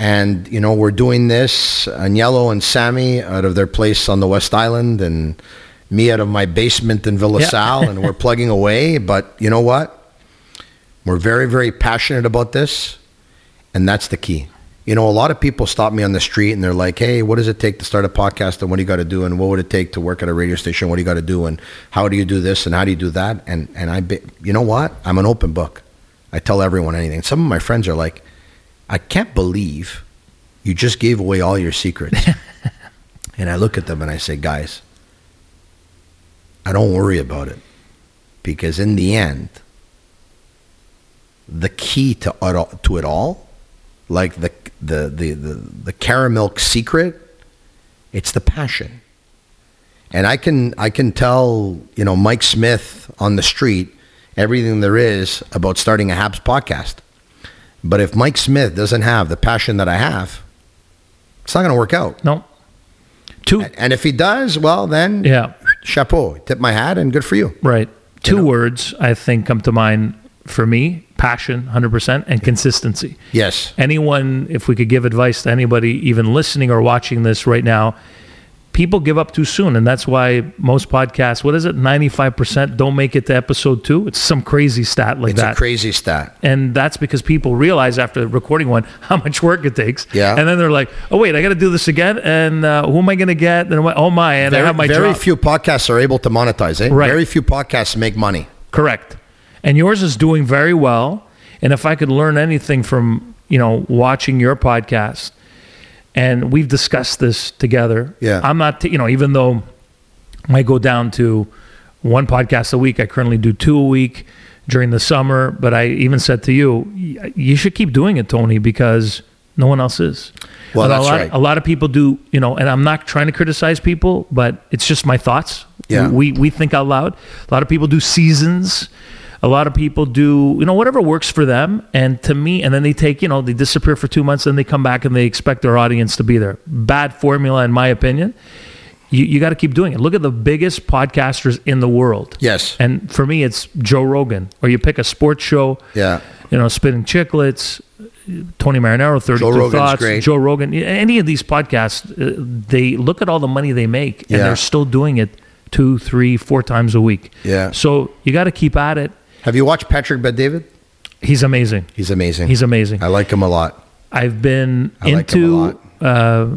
And you know we're doing this, Agnello and Sammy out of their place on the West Island, and me out of my basement in Villa Yeah. Sal, and we're plugging away. But you know what? We're very, very passionate about this, and that's the key. You know, a lot of people stop me on the street and they're like, "Hey, what does it take to start a podcast? And what do you got to do? And what would it take to work at a radio station? What do you got to do? And how do you do this? And how do you do that?" And and I, be, you know what? I'm an open book. I tell everyone anything. Some of my friends are like, "I can't believe you just gave away all your secrets." and I look at them and I say, "Guys, I don't worry about it because in the end, the key to it all, to it all, like the the the the, the Caramilk secret, it's the passion. And I can I can tell you know Mike Smith on the street everything there is about starting a Habs podcast, but if Mike Smith doesn't have the passion that I have, it's not going to work out. No. Two And if he does, well then yeah. chapeau, tip my hat, and good for you. Right. Two know? words I think come to mind for me passion, 100%, and consistency. Yes. Anyone, if we could give advice to anybody even listening or watching this right now, people give up too soon. And that's why most podcasts, what is it, 95% don't make it to episode two? It's some crazy stat like that. It's that. a crazy stat. and that's because people realize after recording one how much work it takes. Yeah. And then they're like, oh, wait, I got to do this again. And uh, who am I going to get? And oh, my. And I Very, have my very job. few podcasts are able to monetize it. Right. Very few podcasts make money. Correct. And yours is doing very well. And if I could learn anything from, you know, watching your podcast, and we've discussed this together. Yeah. I'm not, you know, even though I go down to one podcast a week, I currently do two a week during the summer. But I even said to you, you should keep doing it, Tony, because no one else is. Well, And that's a lot, right. A lot of people do, you know, and I'm not trying to criticize people, but it's just my thoughts. Yeah. We, we think out loud. A lot of people do seasons. A lot of people do, you know, whatever works for them. And to me, and then they take, you know, they disappear for two months, then they come back and they expect their audience to be there. Bad formula, in my opinion. You, you got to keep doing it. Look at the biggest podcasters in the world. Yes. And for me, it's Joe Rogan, or you pick a sports show. Yeah. You know, Spitting Chicklets, Tony Marinaro, 32 Joe Thoughts, great. Joe Rogan. Any of these podcasts, uh, they look at all the money they make, and Yeah. they're still doing it two, three, four times a week. Yeah. So you got to keep at it. Have you watched Patrick Bet David? He's amazing. He's amazing. He's amazing. I like him a lot. I've been I like him a into uh,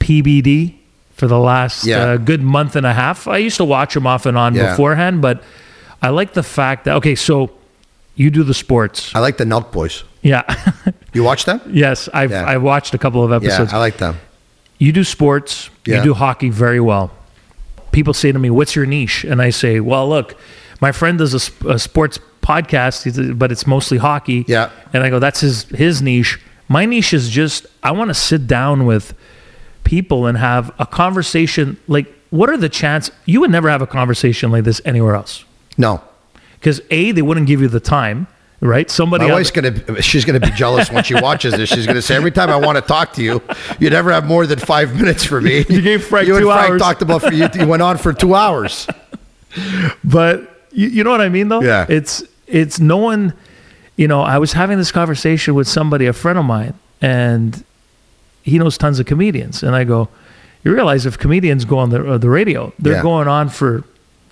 PBD for the last Yeah. uh, good month and a half. I used to watch him off and on Yeah. beforehand, but I like the fact that okay, so you do the sports, I like the Nelk Boys. yeah, You watch them? yes. I've Yeah. I've watched a couple of Yeah, episodes. I like them. you do sports, Yeah. you do hockey very well. People say to me, "What's your niche?" And I say, "Well, look, my friend does a, a sports podcast, but it's mostly hockey." Yeah. And I go, "That's his his niche. My niche is just I want to sit down with people and have a conversation. Like, what are the chances you would never have a conversation like this anywhere else? No. Because a they wouldn't give you the time." Right, somebody. My wife's gonna she's gonna be jealous when she watches this. She's gonna say every time I want to talk to you, you never have more than five minutes for me. You gave Frank you and Frank hours. talked about for you. You went on for two hours. but you, you know what I mean, though. Yeah. It's it's no one. You know, I was having this conversation with somebody, a friend of mine, and he knows tons of comedians, and I go, you realize if comedians go on the uh, the radio, they're Yeah. going on for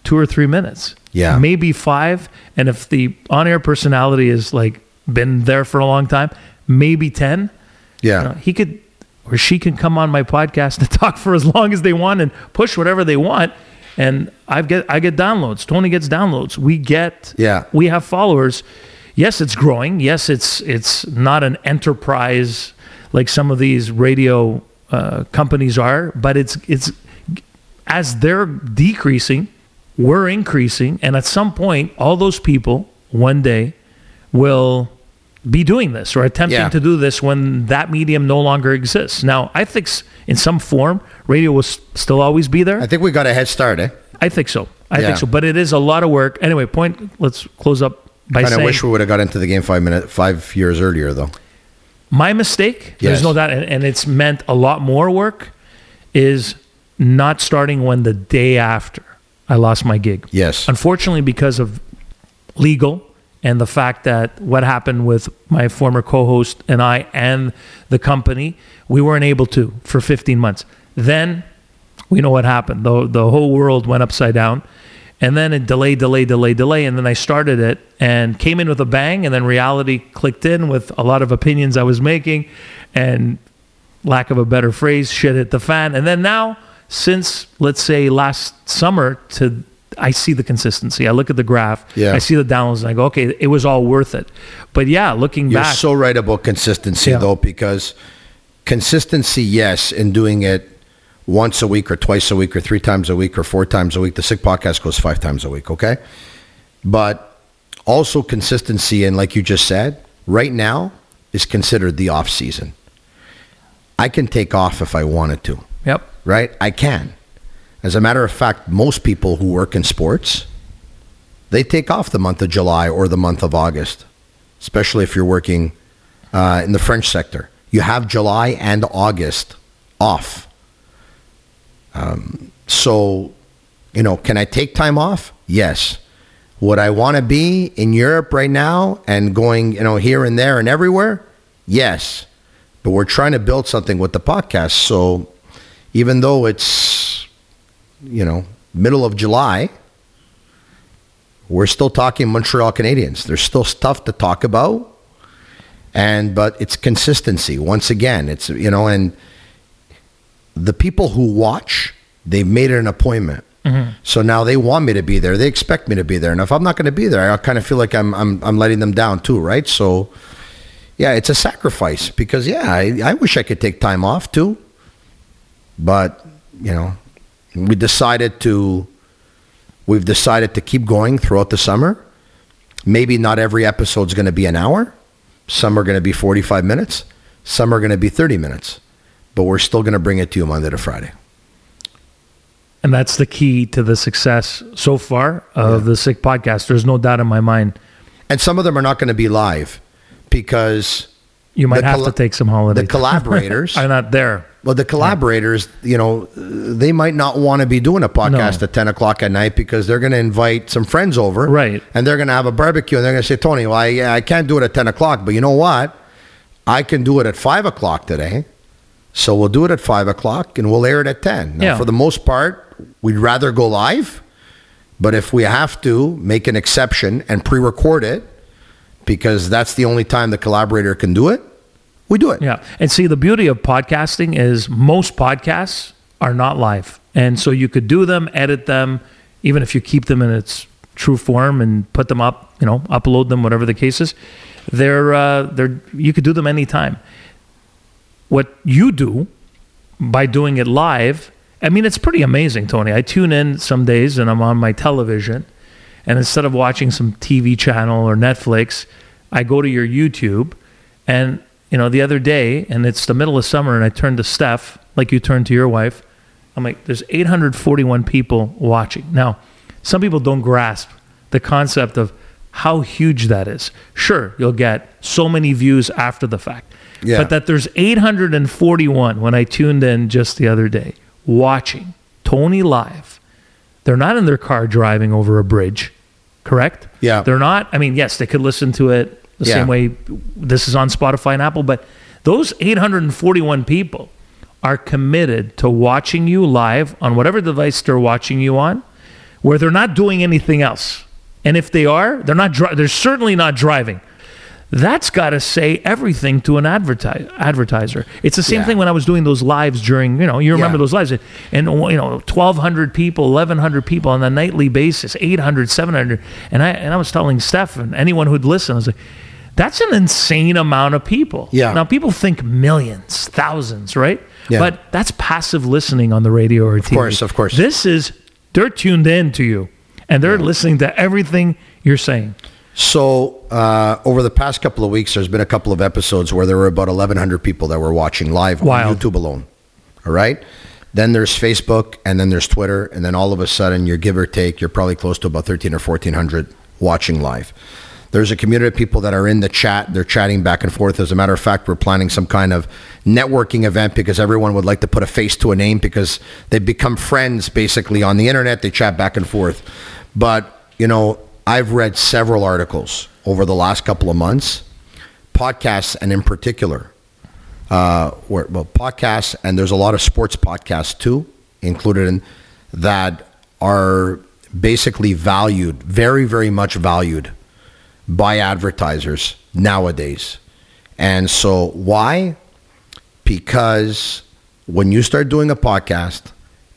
two or three minutes, Yeah. maybe five, and if the on air personality is like been there for a long time, maybe ten. Yeah. You know, he could or she can come on my podcast and talk for as long as they want and push whatever they want. And I get I get downloads. Tony gets downloads. We get Yeah. we have followers. Yes, it's growing. Yes, it's it's not an enterprise like some of these radio uh, companies are, but it's it's as they're decreasing, we're increasing, and at some point, all those people one day will be doing this or attempting Yeah. to do this when that medium no longer exists. Now, I think in some form, radio will s- still always be there. I think we got a head start, eh? I think so. I Yeah. think so. But it is a lot of work. Anyway, point. Let's close up by Kind of saying I wish we would have got into the game five minute five years earlier, though. my mistake. Yes. There's no doubt, and, and it's meant a lot more work. Is not starting when the day after I lost my gig. Yes. Unfortunately, because of legal and the fact that what happened with my former co-host and I and the company, we weren't able to for 15 months. Then we know what happened. The the whole world went upside down. And then it delayed, delay, delay, delay. And then I started it and came in with a bang. And then reality clicked in with a lot of opinions I was making. And lack of a better phrase, shit hit the fan. And then now, since let's say last summer to I see the consistency. I look at the graph. Yeah. I see the downloads and I go, okay, it was all worth it. But yeah, looking You're back, so right about consistency, Yeah. though, because consistency, yes, in doing it once a week or twice a week or three times a week or four times a week. The Sick Podcast goes five times a week, okay? But also consistency, and like you just said, right now is considered the off season. I can take off if I wanted to, yep. right? I can. As a matter of fact, most people who work in sports, they take off the month of July or the month of August, especially if you're working uh, in the French sector. You have July and August off. Um, so, you know, can I take time off? Yes. Would I want to be in Europe right now and going, you know, here and there and everywhere? Yes. But we're trying to build something with the podcast. So even though it's, you know, middle of July, we're still talking Montreal Canadiens. There's still stuff to talk about. And but it's consistency. Once again, it's you know, and the people who watch, they've made an appointment. Mm-hmm. So now they want me to be there. They expect me to be there. And if I'm not going to be there, I kind of feel like I'm, I'm, I'm letting them down too, right? So, yeah, it's a sacrifice because, yeah, I, I wish I could take time off too. But, you know, we decided to, we've decided to keep going throughout the summer. Maybe not every episode's going to be an hour. Some are going to be 45 minutes. Some are going to be 30 minutes. But we're still going to bring it to you Monday to Friday. And that's the key to the success so far of the Sick podcast. There's no doubt in my mind. And some of them are not going to be live because You might have to take some holiday. the collaborators, are not there. Well, the collaborators, you know, they might not want to be doing a podcast No. at 10 o'clock at night because they're going to invite some friends over. Right. And they're going to have a barbecue and they're going to say, Tony, well, I, I can't do it at 10 o'clock, but you know what? I can do it at 5 o'clock today. So we'll do it at 5 o'clock and we'll air it at 10. Now, Yeah. for the most part, we'd rather go live. But if we have to make an exception and pre record it, because that's the only time the collaborator can do it, we do it. Yeah. And see, the beauty of podcasting is most podcasts are not live. And so you could do them, edit them, even if you keep them in its true form and put them up, you know, upload them, whatever the case is. They're, uh, they're, you could do them anytime. What you do by doing it live, I mean, it's pretty amazing, Tony. I tune in some days and I'm on my television, and instead of watching some TV channel or Netflix, I go to your YouTube. And, you know, the other day, and it's the middle of summer, and I turned to Steph, like you turned to your wife. I'm like, there's 841 people watching. Now, some people don't grasp the concept of how huge that is. Sure, you'll get so many views after the fact. Yeah. But that there's 841 when I tuned in just the other day watching Tony live. They're not in their car driving over a bridge, correct? Yeah. They're not. I mean, yes, they could listen to it the Yeah. same way this is on Spotify and Apple, but those 841 people are committed to watching you live on whatever device they're watching you on, where they're not doing anything else. And if they are, they're not. Dri- they're certainly not driving. That's got to say everything to an adverti- advertiser. It's the same Yeah. thing when I was doing those lives during, you know, you remember Yeah. those lives. And, you know, 1,200 people, 1,100 people on a nightly basis, 800, 700. And I, and I was telling Steph and anyone who'd listen, I was like, that's an insane amount of people. Yeah. Now, people think millions, thousands, right? Yeah. But that's passive listening on the radio or TV. Of course, of course. This is, they're tuned in to you and they're listening to everything you're saying. So uh, over the past couple of weeks, there's been a couple of episodes where there were about 1,100 people that were watching live Wild. on YouTube alone. All right. Then there's Facebook, and then there's Twitter, and then all of a sudden, you're give or take, you're probably close to about 13 or 1,400 watching live. There's a community of people that are in the chat. They're chatting back and forth. As a matter of fact, we're planning some kind of networking event because everyone would like to put a face to a name because they become friends basically on the internet. They chat back and forth. But, you know, I've read several articles over the last couple of months, podcasts, and in particular, uh, well, podcasts, and there's a lot of sports podcasts too, included in that are basically valued, very, very much valued by advertisers nowadays. And so, why? Because when you start doing a podcast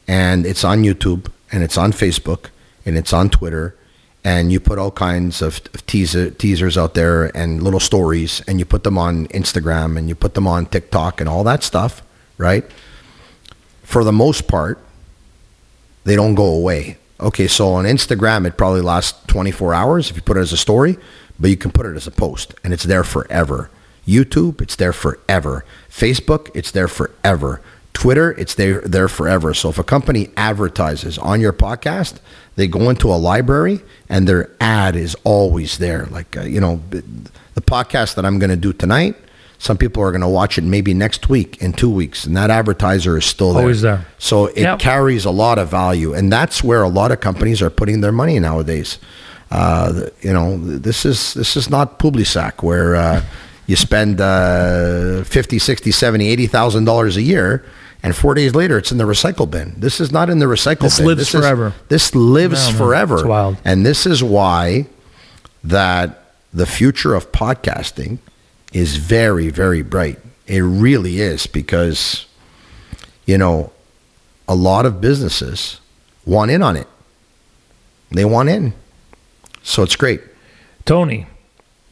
and it's on YouTube and it's on Facebook and it's on Twitter and you put all kinds of, teaser, teasers out there and little stories and you put them on Instagram and you put them on TikTok and all that stuff, right? For the most part, they don't go away. Okay, so on Instagram, it probably lasts 24 hours if you put it as a story, but you can put it as a post and it's there forever. YouTube, it's there forever. Facebook, it's there forever. Twitter, it's there there forever. So if a company advertises on your podcast, they go into a library and their ad is always there. Like uh, you know, the podcast that I'm going to do tonight, some people are going to watch it maybe next week in 2 weeks and that advertiser is still there. Always there. So it Yep. carries a lot of value, and that's where a lot of companies are putting their money nowadays. Uh, you know, this is this is not Publisac where uh, you spend uh, 50, 60, 70, 80,000 dollars a year and 4 days later it's in the recycle bin. This is not in the recycle This bin. lives is- forever. this lives No, man, forever. it's wild. And this is why that the future of podcasting is very very bright. It really is because you know, a lot of businesses want in on it. They want in. So it's great. Tony,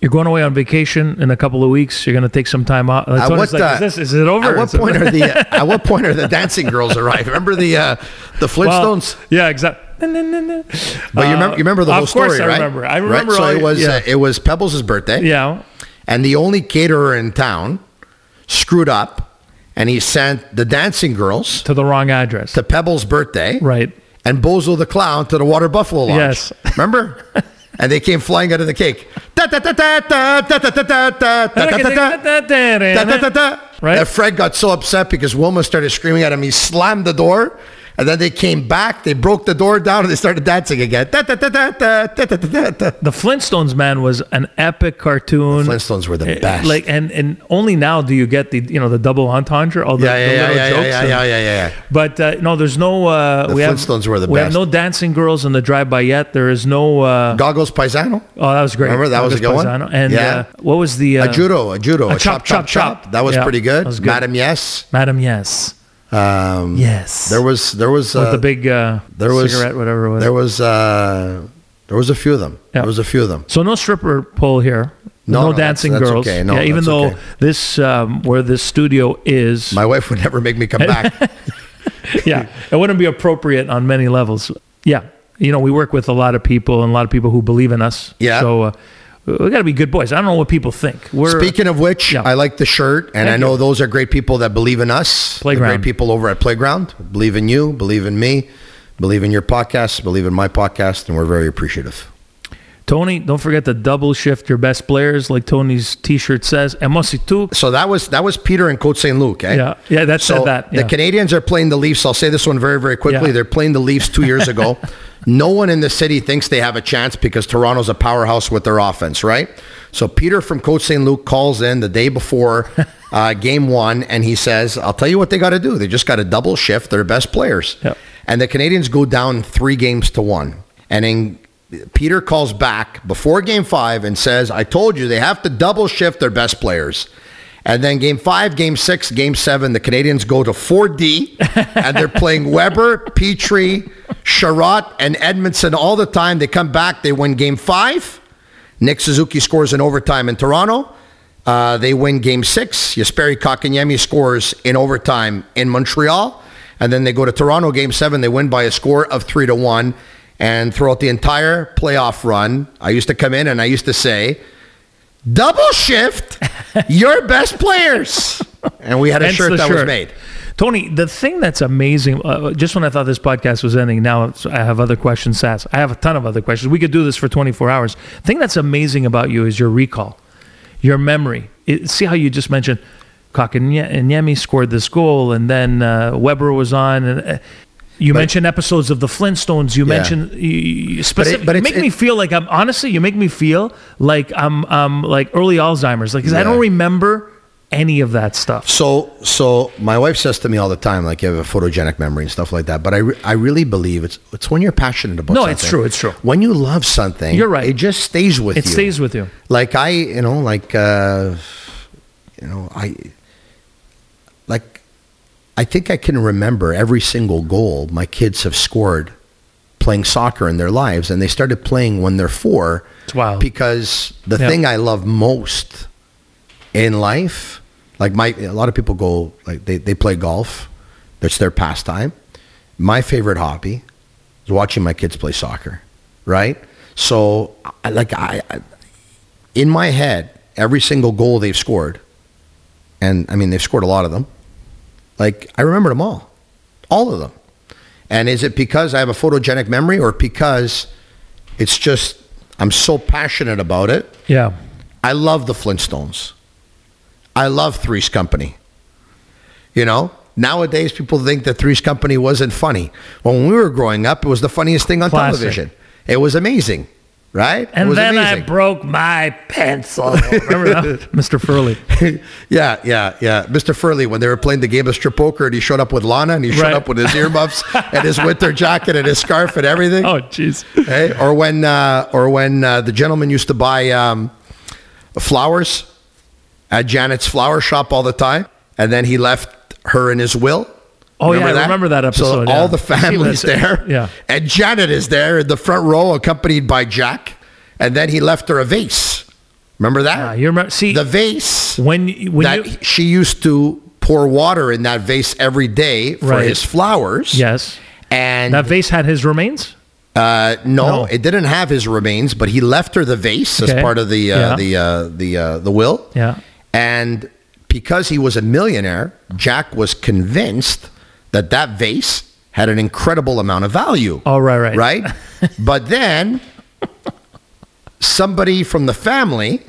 you're going away on vacation in a couple of weeks. You're going to take some time off. Uh, what, like, uh, is, this, is it over? At what point are the uh, At what point are the dancing girls arrived? Remember the uh, the Well, Flintstones? yeah, exactly. But you remember you remember the Uh, whole of course story, I right? remember. I Right? remember So all- it was yeah. uh, it was Pebbles' birthday, Yeah. and the only caterer in town screwed up, and he sent the dancing girls To the wrong address. to Pebbles' birthday, right. and Bozo the clown to the Water Buffalo Lodge. Yes. remember? and they came flying out of the cake. Right? And Fred got so upset because Wilma started screaming at him. He slammed the door and then they came back, they broke the door down, and they started dancing again. Da, da, da, the Flintstones, man, was an epic cartoon. The Flintstones were the eh, best. Like, and and only now do you get the you know the double entendre, all the, yeah, yeah, the little yeah, jokes. Yeah, yeah, yeah, yeah, yeah, But uh, no, there's no. Uh, the we Flintstones have, were the we best. We have no dancing girls in the drive-by yet. There is no uh, Goggles Paisano. Oh, that was great. Remember that Goggles was a good Paisano. one. And yeah. Uh, what was the uh, a judo? A judo. A, a chop, chop, chop, chop, That was pretty good. That was good. Madam Yes. Madam Yes. Um, yes. There was, there was, uh, the big uh, there was cigarette, whatever it was. There was, uh, there was a few of them. Yeah. There was a few of them. So no stripper pole here. No, No, no, dancing that's girls. okay. No, yeah, even though okay. this um, where this studio is, My wife would never make me come back. yeah, it wouldn't be appropriate on many levels. Yeah, you know, we work with a lot of people and a lot of people who believe in us. Yeah. So uh, we got to be good boys. I don't know what people think. We're Speaking of which, Yeah. I like the shirt, and Thank I know you. those are great people that believe in us. The great people over at Playground believe in you, believe in me, believe in your podcast, believe in my podcast, and we're very appreciative. Tony. Don't forget to double shift your best players, like Tony's T-shirt says. And Mosi too. So that was that was Peter and Côte St. Luc, eh? Yeah, yeah, that so said that. Yeah. The Canadiens are playing the Leafs. I'll say this one very, very quickly. Yeah. They're playing the Leafs two years ago. no one in the city thinks they have a chance because Toronto's a powerhouse with their offense, right? So Peter from Côte St. Luc calls in the day before uh, game one, and he says, "I'll tell you what they got to do. They just got to double shift their best players." Yep. And the Canadiens go down three games to one, and then. Peter calls back before game five and says, I told you they have to double shift their best players. And then game five, game six, game seven, the Canadiens go to 4D and they're playing Weber, Petry, Chiarot, and Edmundson all the time. They come back, they win game five. Nick Suzuki scores in overtime in Toronto. Uh, they win game six. Jesperi Kotkaniemi scores in overtime in Montreal. And then they go to Toronto game seven. They win by a score of three to one. And throughout the entire playoff run, I used to come in and I used to say, double shift your best players. And we had a Hence shirt that was made. Tony, the thing that's amazing, uh, just when I thought this podcast was ending, now it's- I have other questions to ask. I have a ton of other questions. We could do this for 24 hours. The thing that's amazing about you is your recall, your memory. It, see how you just mentioned Kotkaniemi scored this goal, and then uh, Weber was on. And, uh, you mentioned episodes of the Flintstones. You Yeah. mentioned you, specific, but you it's- make me feel like I'm honestly. You make me feel like I'm um like early Alzheimer's. Like 'cause I Yeah. don't remember any of that stuff. So, so my wife says to me all the time, like you have a photogenic memory and stuff like that. But I, re- I really believe it's it's when you're passionate about. No, something. it's true, it's true. When you love something, You're right. It just stays with It you. It stays with you. Like I, you know, like uh, you know, I I think I can remember every single goal my kids have scored playing soccer in their lives, and they started playing when they're four. It's wild. Because the Yeah. thing I love most in life, like my a lot of people go like they, they play golf. That's their pastime. My favorite hobby is watching my kids play soccer. Right? So I like I, I in my head, every single goal they've scored, and I mean they've scored a lot of them. Like I remember them all, all of them. And is it because I have a photogenic memory, or because it's just I'm so passionate about it? Yeah. I love the Flintstones. I love Three's Company. You know, nowadays people think that Three's Company wasn't funny. When we were growing up, it was the funniest thing on Classic. television. It was amazing, right? And then I broke my pencil. Remember that? Mr. Furley. yeah, yeah, yeah. Mr. Furley, when they were playing the game of strip poker, and he showed up with Lana, and he showed Right. up with his earmuffs and his winter jacket and his scarf and everything. Oh, jeez. Hey, or when, uh, or when uh, the gentleman used to buy um, flowers at Janet's flower shop all the time, and then he left her in his will. Oh, yeah, I remember that episode, So yeah. all the I see family's what it's- there. yeah. And Janet is there in the front row, accompanied by Jack. And then he left her a vase. Remember that? Ah, you remember? See, the vase when when that you she used to pour water in that vase every day for Right. his flowers. yes, And that vase had his remains. uh, no, No. it didn't have his remains, but he left her the vase Okay. as part of the uh, Yeah. the uh, the uh, the will. Yeah. And because he was a millionaire, Jack was convinced that that vase had an incredible amount of value. Oh, right, right. Right? but then somebody from the family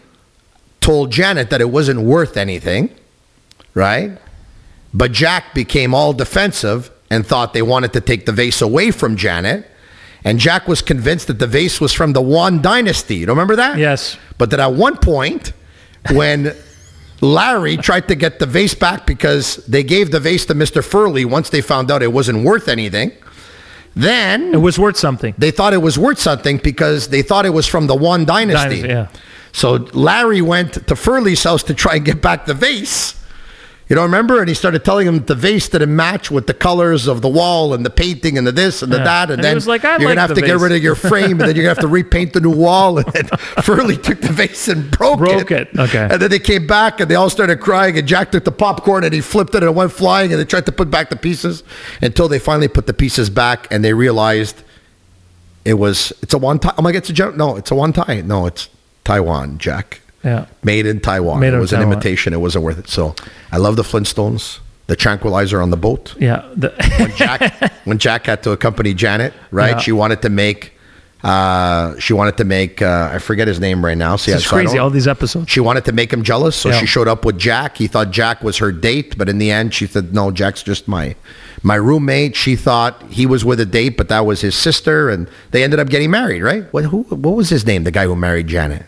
told Janet that it wasn't worth anything, right? But Jack became all defensive and thought they wanted to take the vase away from Janet. And Jack was convinced that the vase was from the Wan dynasty. You remember that? Yes. But that at one point, when Larry tried to get the vase back because they gave the vase to Mr. Furley once they found out it wasn't worth anything, then It was worth something. they thought it was worth something because they thought it was from the Wan dynasty. Dynasty, yeah. So Larry went to Furley's house to try and get back the vase. You don't remember? And he started telling him the vase didn't match with the colors of the wall and the painting and the this and the Yeah. that. And, And then was like, "I you're like gonna have the to get rid of your frame, and then you're gonna have to repaint the new wall. And then Furley took the vase and broke, Broke it, okay. And then they came back and they all started crying. And Jack took the popcorn and he flipped it and it went flying. And they tried to put back the pieces until they finally put the pieces back and they realized it was it's a one time. Oh my god, it's a joke. No, it's a one time. No, it's Taiwan, Jack. Yeah. Made in Taiwan. Made it was Taiwan. an imitation. It wasn't worth it. So I love the Flintstones. The tranquilizer on the boat. Yeah. The, Jack, when Jack had to accompany Janet, right? Yeah. She wanted to make. Uh, she wanted to make. Uh, I forget his name right now. See, it's so crazy. All these episodes. she wanted to make him jealous, so Yeah. she showed up with Jack. He thought Jack was her date, but in the end, she said, "No, Jack's just my my roommate." She thought he was with a date, but that was his sister, and they ended up getting married. Right? What who? What was his name? The guy who married Janet.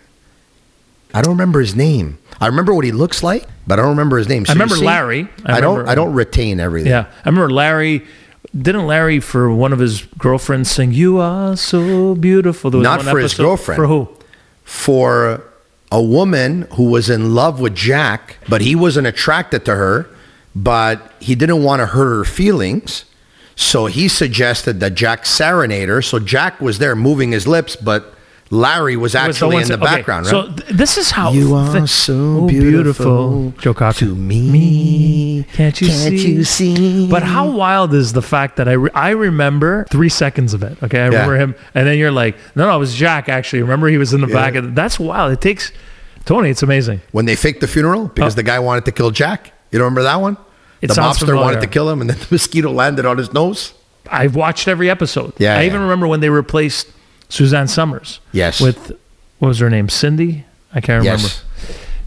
I don't remember his name. I remember what he looks like, but I don't remember his name. So I remember see, Larry. I I, don't. remember- I don't retain everything. Yeah, I remember Larry. Didn't Larry for one of his girlfriends sing "You Are So Beautiful"? Not one for his girlfriend. For who? for a woman who was in love with Jack, but he wasn't attracted to her, but he didn't want to hurt her feelings. So he suggested that Jack serenade her. So Jack was there moving his lips, but Larry was Was actually one in the okay, background, right? So th- this is how You are so oh, beautiful Joe Cocker. to me. Can't you Can't see? you see? But how wild is the fact that I re- I remember three seconds of it. Okay, I remember him, and then you're like, no, no, it was Jack. Actually, remember he was in the back. Of, that's wild. It takes Tony. It's amazing. when they faked the funeral because Oh. the guy wanted to kill Jack. You don't remember that one? It the mobster familiar. wanted to kill him, and then the mosquito landed on his nose. I've watched every episode. Yeah, I yeah. even remember when they replaced Suzanne Somers. Yes. With what was her name? Cindy. I can't remember. Yes.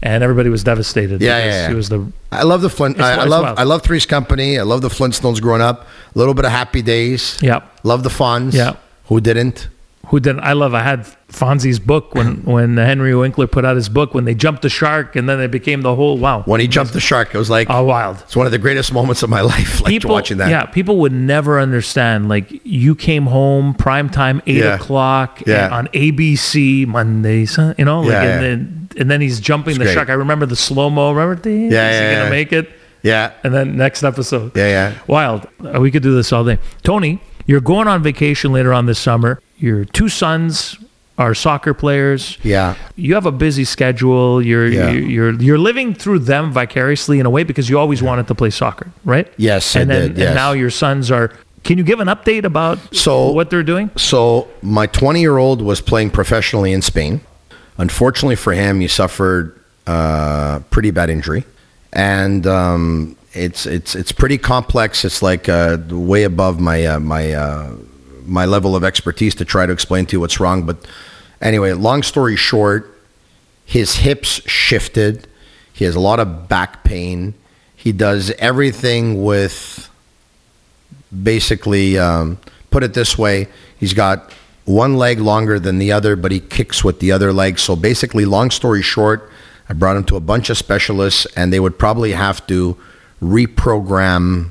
And everybody was devastated. Yeah, yeah, yeah. She was the I love the Flint. I, I love. wild. I love Three's Company. I love the Flintstones growing up. A little bit of Happy Days. yeah. Love the Fonz. Yeah. Who didn't? Who didn't? I love? I had Fonzie's book when when Henry Winkler put out his book when they jumped the shark and then it became the whole wow. When he jumped the shark, it was like Oh, wild. it's one of the greatest moments of my life. Like people watching that. Yeah, people would never understand. Like you came home prime time eight Yeah. o'clock Yeah. on ABC Monday, you know, like Yeah, and then and then he's jumping It's the great. shark. I remember the slow mo. Remember? Yeah, is yeah, he yeah. gonna make it? Yeah. And then next episode. Yeah, yeah. Wild. We could do this all day. Tony, you're going on vacation later on this summer. Your two sons are soccer players. Yeah. You have a busy schedule. You're Yeah. you're, you're you're living through them vicariously in a way because you always wanted to play soccer, right? Yes, I and then, did, yes. And now your sons are. Can you give an update about So- what they're doing? So my 20 year old was playing professionally in Spain. Unfortunately for him, he suffered a pretty bad injury, and um, it's it's it's pretty complex. It's like uh, way above my uh, my uh, my level of expertise to try to explain to you what's wrong. But anyway, long story short, his hips shifted. He has a lot of back pain. He does everything with basically um, put it this way he's got one leg longer than the other but he kicks with the other leg so basically long story short i brought him to a bunch of specialists and they would probably have to reprogram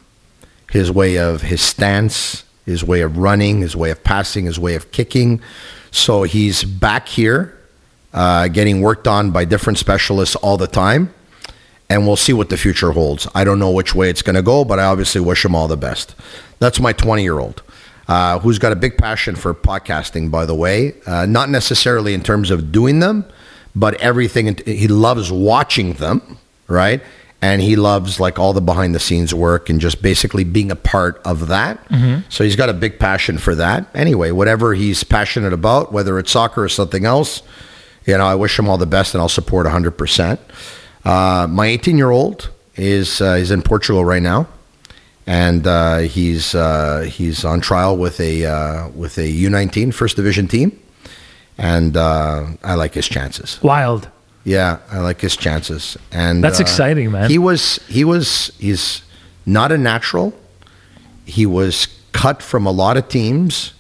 his way of his stance his way of running his way of passing his way of kicking so he's back here uh, getting worked on by different specialists all the time and we'll see what the future holds. I don't know which way it's going to go, but I obviously wish him all the best. That's my 20 year old. Uh, who's got a big passion for podcasting, by the way. Uh, not necessarily in terms of doing them, but everything. He loves watching them, right? And he loves like all the behind the scenes work and just basically being a part of that. So he's got a big passion for that. Anyway, whatever he's passionate about, whether it's soccer or something else, you know, I wish him all the best and I'll support 100%. Uh, my 18 year old is uh, is in Portugal right now, and uh, he's uh, he's on trial with a uh, with a U19 first division team, and uh, I like his chances. Wild. Yeah, I like his chances, and That's exciting, man. He was he was he's not a natural. He was cut from a lot of teams,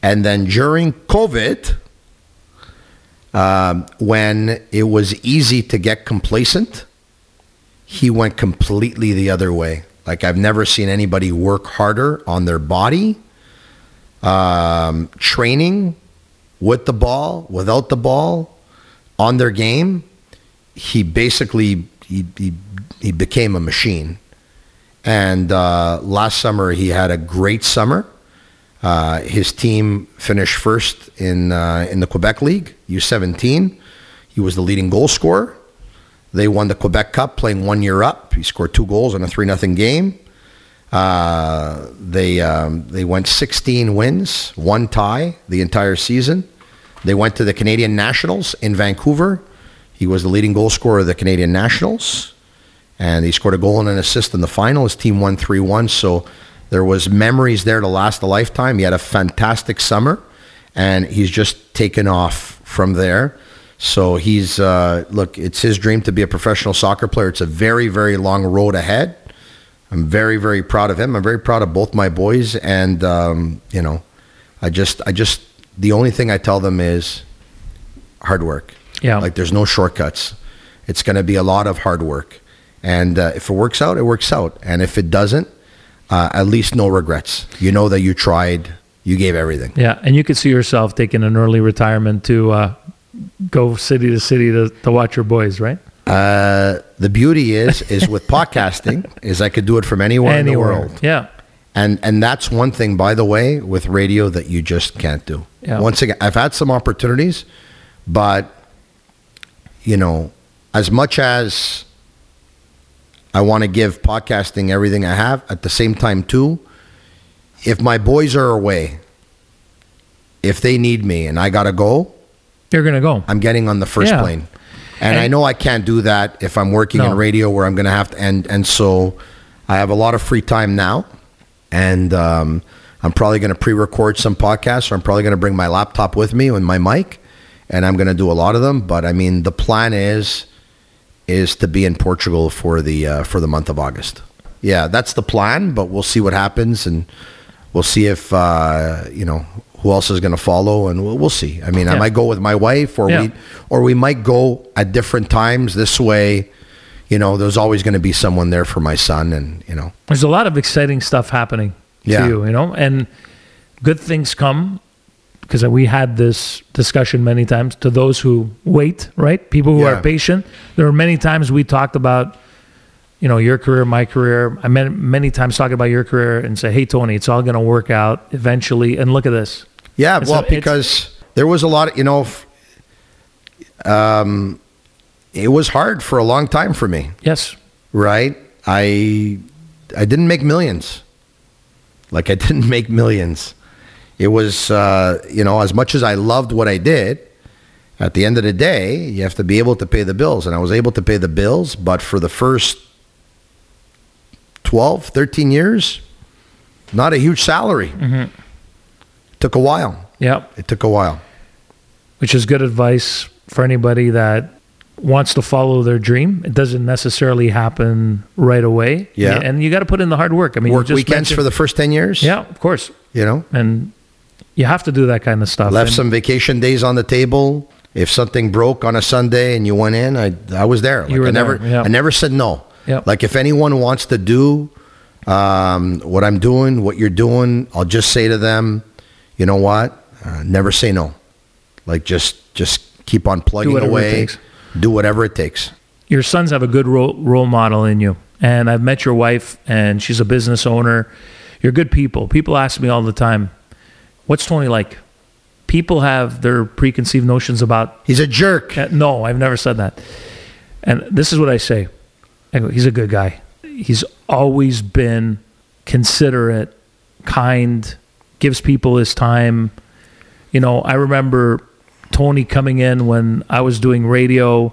and then during COVID, um, when it was easy to get complacent, he went completely the other way. Like I've never seen anybody work harder on their body, um, training with the ball, without the ball, on their game. He basically he, he, he became a machine. And uh, last summer he had a great summer. Uh, his team finished first in uh, in the Quebec League U17. He was the leading goal scorer. They won the Quebec Cup, playing one year up. He scored two goals in a three nothing game. Uh, they um, they went 16 wins, one tie the entire season. They went to the Canadian Nationals in Vancouver. He was the leading goal scorer of the Canadian Nationals, and he scored a goal and an assist in the final. His team won three one. So there was memories there to last a lifetime. He had a fantastic summer, and he's just taken off from there. So he's uh, look. It's his dream to be a professional soccer player. It's a very very long road ahead. I'm very very proud of him. I'm very proud of both my boys, and um, you know, I just I just the only thing I tell them is hard work. Yeah. Like there's no shortcuts. It's going to be a lot of hard work, and uh, if it works out, it works out, and if it doesn't, uh, at least no regrets. You know that you tried, you gave everything. Yeah, and you could see yourself taking an early retirement to uh, go city to city to, to watch your boys, right? Uh, the beauty is is with podcasting is I could do it from anywhere, in the world. Yeah. And and that's one thing, by the way, with radio that you just can't do. Yeah. Once again, I've had some opportunities, but you know, as much as I want to give podcasting everything I have, at the same time too, if my boys are away, if they need me and I gotta go, You're to go. I'm getting on the first Yeah. plane. And, And- I know I can't do that if I'm working No. in radio where I'm going to have to, and, and so I have a lot of free time now. And um, I'm probably going to pre record some podcasts or I'm probably going to bring my laptop with me and my mic and I'm going to do a lot of them. But I mean, the plan is is to be in Portugal for the uh, for the month of August. Yeah, that's the plan, but we'll see what happens and we'll see if uh, you know who else is going to follow, and we'll, we'll see. I mean, I might go with my wife, or Yeah. we or we might go at different times. This way, you know, there's always going to be someone there for my son, and you know, There's a lot of exciting stuff happening Yeah. to you, you know, and good things come because we had this discussion many times to those who wait, right? People who Yeah. are patient. There were many times we talked about, you know, your career, my career. I meant many times talking about your career and say, hey, Tony, it's all going to work out eventually. And look at this. yeah. And well, so because there was a lot, of, you know, f- um, it was hard for a long time for me. Yes. right? I I didn't make millions. Like I didn't make millions. It was uh, you know as much as I loved what I did. At the end of the day, you have to be able to pay the bills, and I was able to pay the bills. But for the first 12, 13 years, not a huge salary. Mm-hmm. Took a while. Yeah. It took a while. Which is good advice for anybody that wants to follow their dream. It doesn't necessarily happen right away. Yeah. And you got to put in the hard work. I mean, Work just weekends for the first 10 years. Yeah, of course. You know, And you have to do that kind of stuff. left And- some vacation days on the table. If something broke on a Sunday and you went in, I I was there. Like You were I never there, yeah. I never said no. Yeah. Like if anyone wants to do um, what I'm doing, what you're doing, I'll just say to them, you know what? Uh, never say no. Like just just keep on plugging it away. takes. Do whatever it takes. your sons have a good role, role model in you. And I've met your wife, and she's a business owner. You're good people. People ask me all the time, "What's Tony like?" People have their preconceived notions about. He's a jerk. No, I've never said that. And this is what I say: I go, He's a good guy. He's always been considerate, kind, gives people his time. You know, I remember Tony coming in when I was doing radio.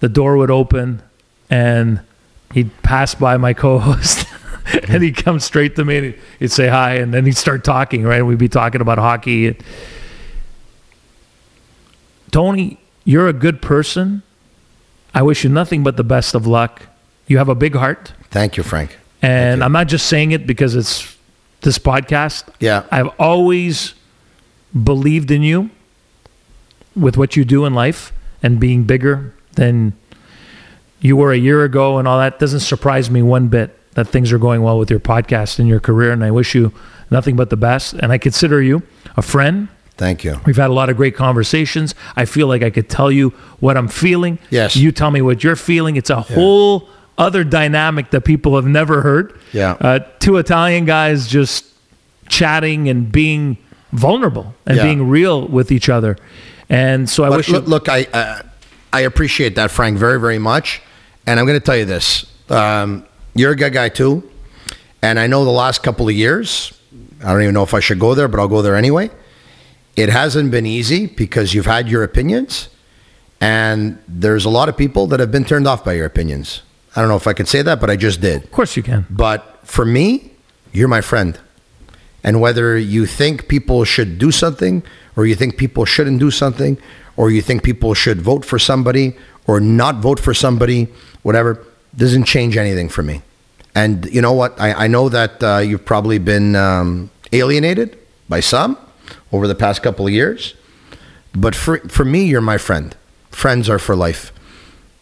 The door would open, and he'd pass by my co-host, mm-hmm. and he'd come straight to me and he'd say hi, and then he'd start talking. Right, we'd be talking about hockey. Tony, you're a good person. I wish you nothing but the best of luck. You have a big heart, Thank you, Frank. and I'm not just saying it because it's this podcast. Yeah. I've always believed in you with what you do in life and being bigger than you were a year ago and all that doesn't surprise me one bit that things are going well with your podcast and your career and I wish you nothing but the best and I consider you a friend Thank you. We've had a lot of great conversations. I feel like I could tell you what I'm feeling. Yes. You tell me what you're feeling. It's a whole other dynamic that people have never heard. Yeah. Uh, two Italian guys just chatting and being vulnerable and Yeah. being real with each other. And so I wish look, you. look, I uh, I appreciate that, Frank, very, very much. And I'm going to tell you this: um, you're a good guy too, and I know the last couple of years. I don't even know if I should go there, but I'll go there anyway. It hasn't been easy because you've had your opinions, and there's a lot of people that have been turned off by your opinions. I don't know if I can say that, but I just did. Of course you can. But for me, you're my friend. And whether you think people should do something or you think people shouldn't do something or you think people should vote for somebody or not vote for somebody, whatever, doesn't change anything for me. And you know what? I, I know that uh, you've probably been um, alienated by some over the past couple of years. But for, for me, you're my friend. Friends are for life.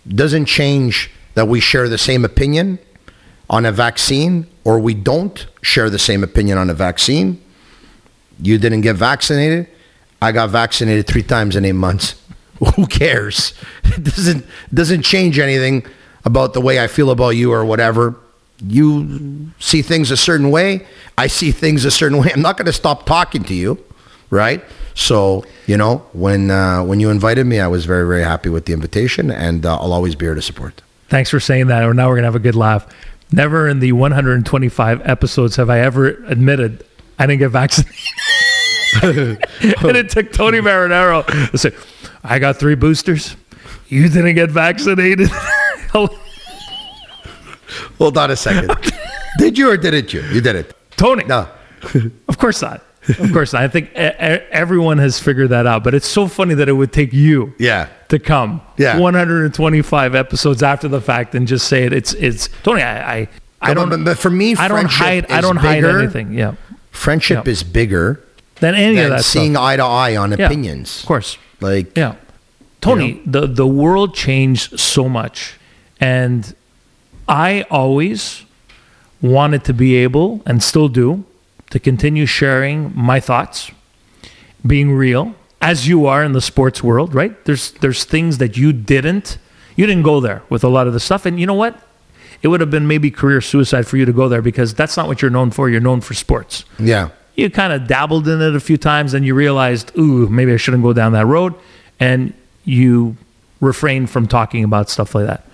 Doesn't change that we share the same opinion on a vaccine or we don't share the same opinion on a vaccine. You didn't get vaccinated. I got vaccinated three times in eight months. Who cares? It doesn't doesn't change anything about the way I feel about you or whatever. You see things a certain way. I see things a certain way. I'm not going to stop talking to you, right? So you know when uh, when you invited me, I was very very happy with the invitation, and uh, I'll always be here to support. Thanks for saying that. Or now we're going to have a good laugh. Never in the 125 episodes have I ever admitted I didn't get vaccinated. and it took Tony Marinaro to say, I got three boosters. You didn't get vaccinated. Hold on a second. did you or didn't you? You did it. Tony. No. Of course not. Of course not. I think everyone has figured that out. But it's so funny that it would take you Yeah. to come Yeah. 125 episodes after the fact and just say it. It's it's Tony. I I, I don't. but for me, I don't hide. I don't hide bigger. anything. Yeah. Friendship Yeah. is bigger Than any of that seeing stuff. eye to eye on Yeah, opinions. Of course. Like, Yeah. Tony, the the world changed so much, and I always wanted to be able, and still do, to continue sharing my thoughts, being real, as you are in the sports world. Right? There's there's things that you didn't, you didn't go there with a lot of the stuff, and you know what? It would have been maybe career suicide for you to go there because that's not what you're known for. You're known for sports yeah. You kind of dabbled in it a few times and you realized, ooh, maybe I shouldn't go down that road. And you refrained from talking about stuff like that.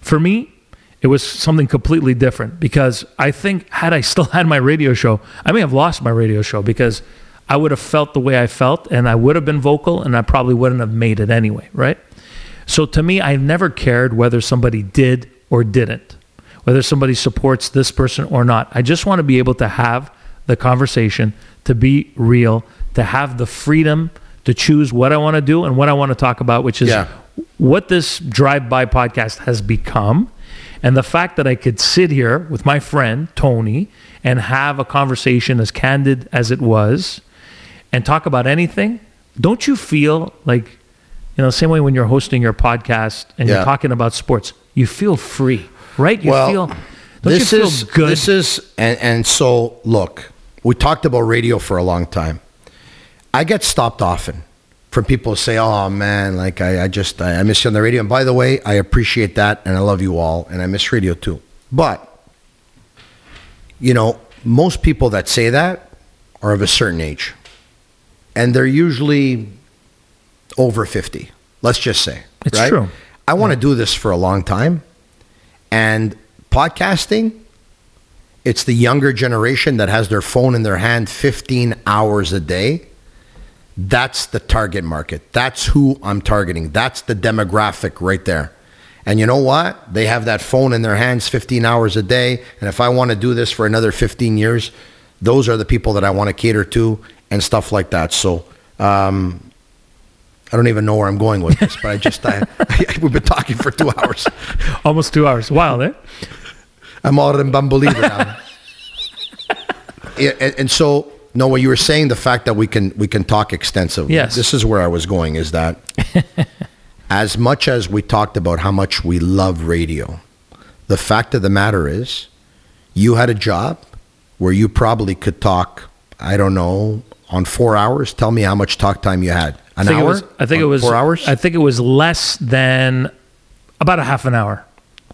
For me, it was something completely different because I think had I still had my radio show, I may have lost my radio show because I would have felt the way I felt and I would have been vocal and I probably wouldn't have made it anyway, right? So to me, I never cared whether somebody did or didn't, whether somebody supports this person or not. I just want to be able to have the conversation, to be real, to have the freedom to choose what I want to do and what I want to talk about, which is Yeah. what this drive by podcast has become. And the fact that I could sit here with my friend Tony and have a conversation as candid as it was and talk about anything, don't you feel like, you know, the same way when you're hosting your podcast and Yeah. you're talking about sports, you feel free, right? You well, feel, don't this you feel is good? this is and and so look, we talked about radio for a long time. I get stopped often from people who say, "Oh man, like I, I just I, I miss you on the radio." And by the way, I appreciate that, and I love you all, and I miss radio too. But you know, most people that say that are of a certain age, and they're usually over fifty. Let's just say It's right? true. I want to do this for a long time, and podcasting. It's the younger generation that has their phone in their hand 15 hours a day. That's the target market. That's who I'm targeting. That's the demographic right there. And you know what? They have that phone in their hands 15 hours a day. And if I want to do this for another 15 years, those are the people that I want to cater to and stuff like that. So, um, I don't even know where I'm going with this, but I just, I, we've been talking for two hours. Almost two hours. Wild, eh? I'm all in Bambolida now. Yeah, and, and so, no, what you were saying, the fact that we can we can talk extensively. Yes. This is where I was going. Is that as much as we talked about how much we love radio, the fact of the matter is, you had a job where you probably could talk. I don't know on four hours. Tell me how much talk time you had. An I think hour. Was, I think On it was four hours. I think it was less than about a half an hour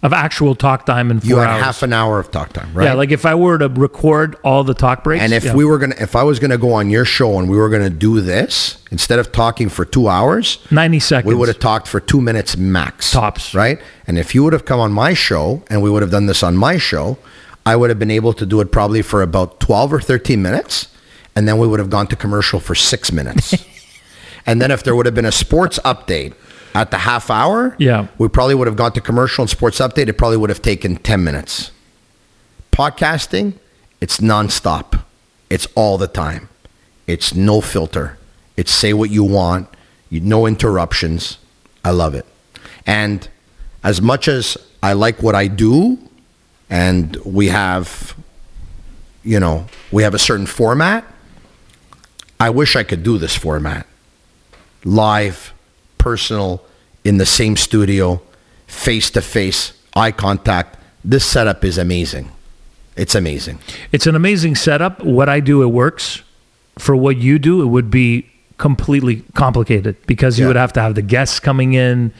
of actual talk time in four you had hours. half an hour of talk time, right? Yeah, like if I were to record all the talk breaks, And if yeah. we were gonna, if I was gonna go on your show and we were gonna do this instead of talking for two hours, ninety seconds, we would have talked for two minutes max, Tops. right? And if you would have come on my show and we would have done this on my show, I would have been able to do it probably for about twelve or thirteen minutes, and then we would have gone to commercial for six minutes. and then if there would have been a sports update at the half hour, Yeah. we probably would have gone to commercial and sports update. It probably would have taken ten minutes podcasting, it's nonstop. It's all the time. It's no filter. It's say what you want. You no interruptions. I love it. And as much as I like what I do, and we have, you know, we have a certain format. I wish I could do this format, live, personal, in the same studio, face to face, eye contact. This setup is amazing. It's amazing. It's an amazing setup. What I do, it works. For what you do, it would be completely complicated because you Yeah. would have to have the guests coming in.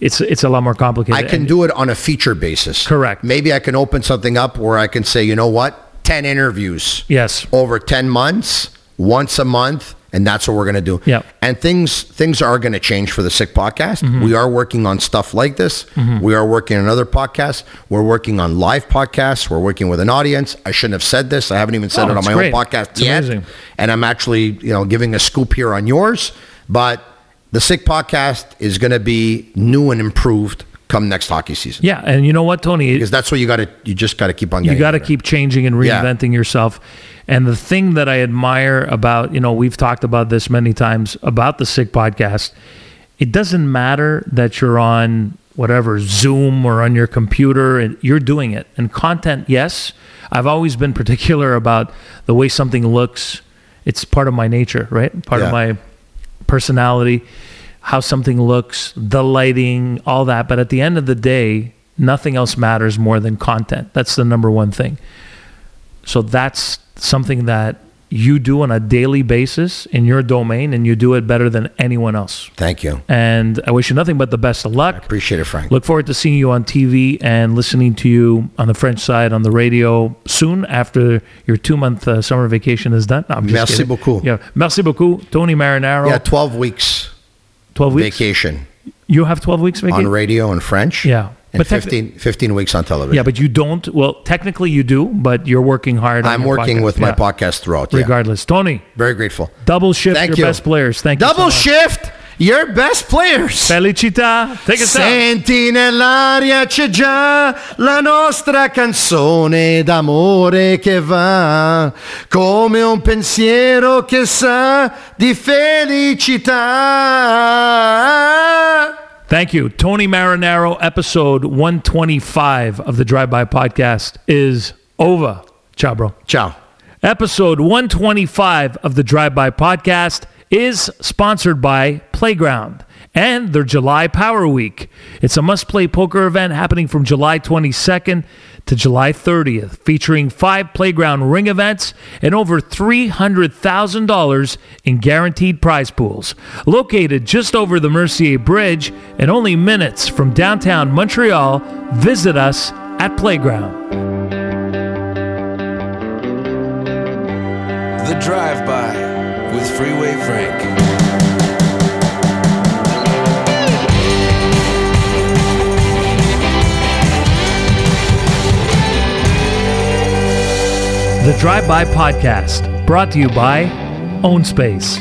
It's it's a lot more complicated. I can And- do it on a feature basis. Correct. Maybe I can open something up where I can say, you know what, 10 interviews Yes. over 10 months, once a month, and that's what we're going to do. Yeah. And things things are going to change for the Sick podcast. Mm-hmm. We are working on stuff like this. We are working on other podcasts. We're working on live podcasts. We're working with an audience. I shouldn't have said this. I haven't even said Oh, it on my great. own podcast It's yet. amazing. And I'm actually, you know, giving a scoop here on yours, but the Sick podcast is going to be new and improved come next hockey season. Yeah, and you know what, Tony? Because that's what you got to. You just got to keep on. you got to keep changing and Yeah. reinventing yourself. And the thing that I admire about, you know, we've talked about this many times about the Sick podcast. It doesn't matter that you're on whatever Zoom or on your computer and you're doing it. And content, yes, I've always been particular about the way something looks. It's part of my nature, right? Part Yeah. of my personality, how something looks, the lighting, all that. But at the end of the day, nothing else matters more than content. That's the number one thing. So that's something that you do on a daily basis in your domain, and you do it better than anyone else. Thank you. And I wish you nothing but the best of luck. Appreciate it, Frank. Look forward to seeing you on TV and listening to you on the French side on the radio soon after your two month uh, summer vacation is done. No, I'm just Merci kidding. beaucoup. Yeah, merci beaucoup, Tony Marinaro. yeah, twelve weeks 12 weeks. vacation You have 12 weeks vacation? on radio in French. Yeah. and But tec- 15, 15 weeks on television. Yeah, but you don't. Well, technically you do, but you're working hard. on I'm working podcast. with my Yeah. podcast throughout. yeah. Regardless, Tony, Very grateful. double shift Thank your you. best players. Thank you. Double so shift your best players. Felicita. Take us. Senti nell'aria c'è già la nostra canzone d'amore che va come un pensiero che sa di felicità. Thank you. Tony Marinaro, episode 125 of the Drive By Podcast is over. Ciao, bro. Ciao. Episode 125 of the Drive By Podcast is sponsored by Playground and their July Power Week. It's a must play poker event happening from July 22nd to July 30th, featuring five playground ring events and over $300,000 in guaranteed prize pools. Located just over the Mercier Bridge and only minutes from downtown Montreal, visit us at Playground. The Drive By with Freeway Frank. The Drive By Podcast, brought to you by Own Space.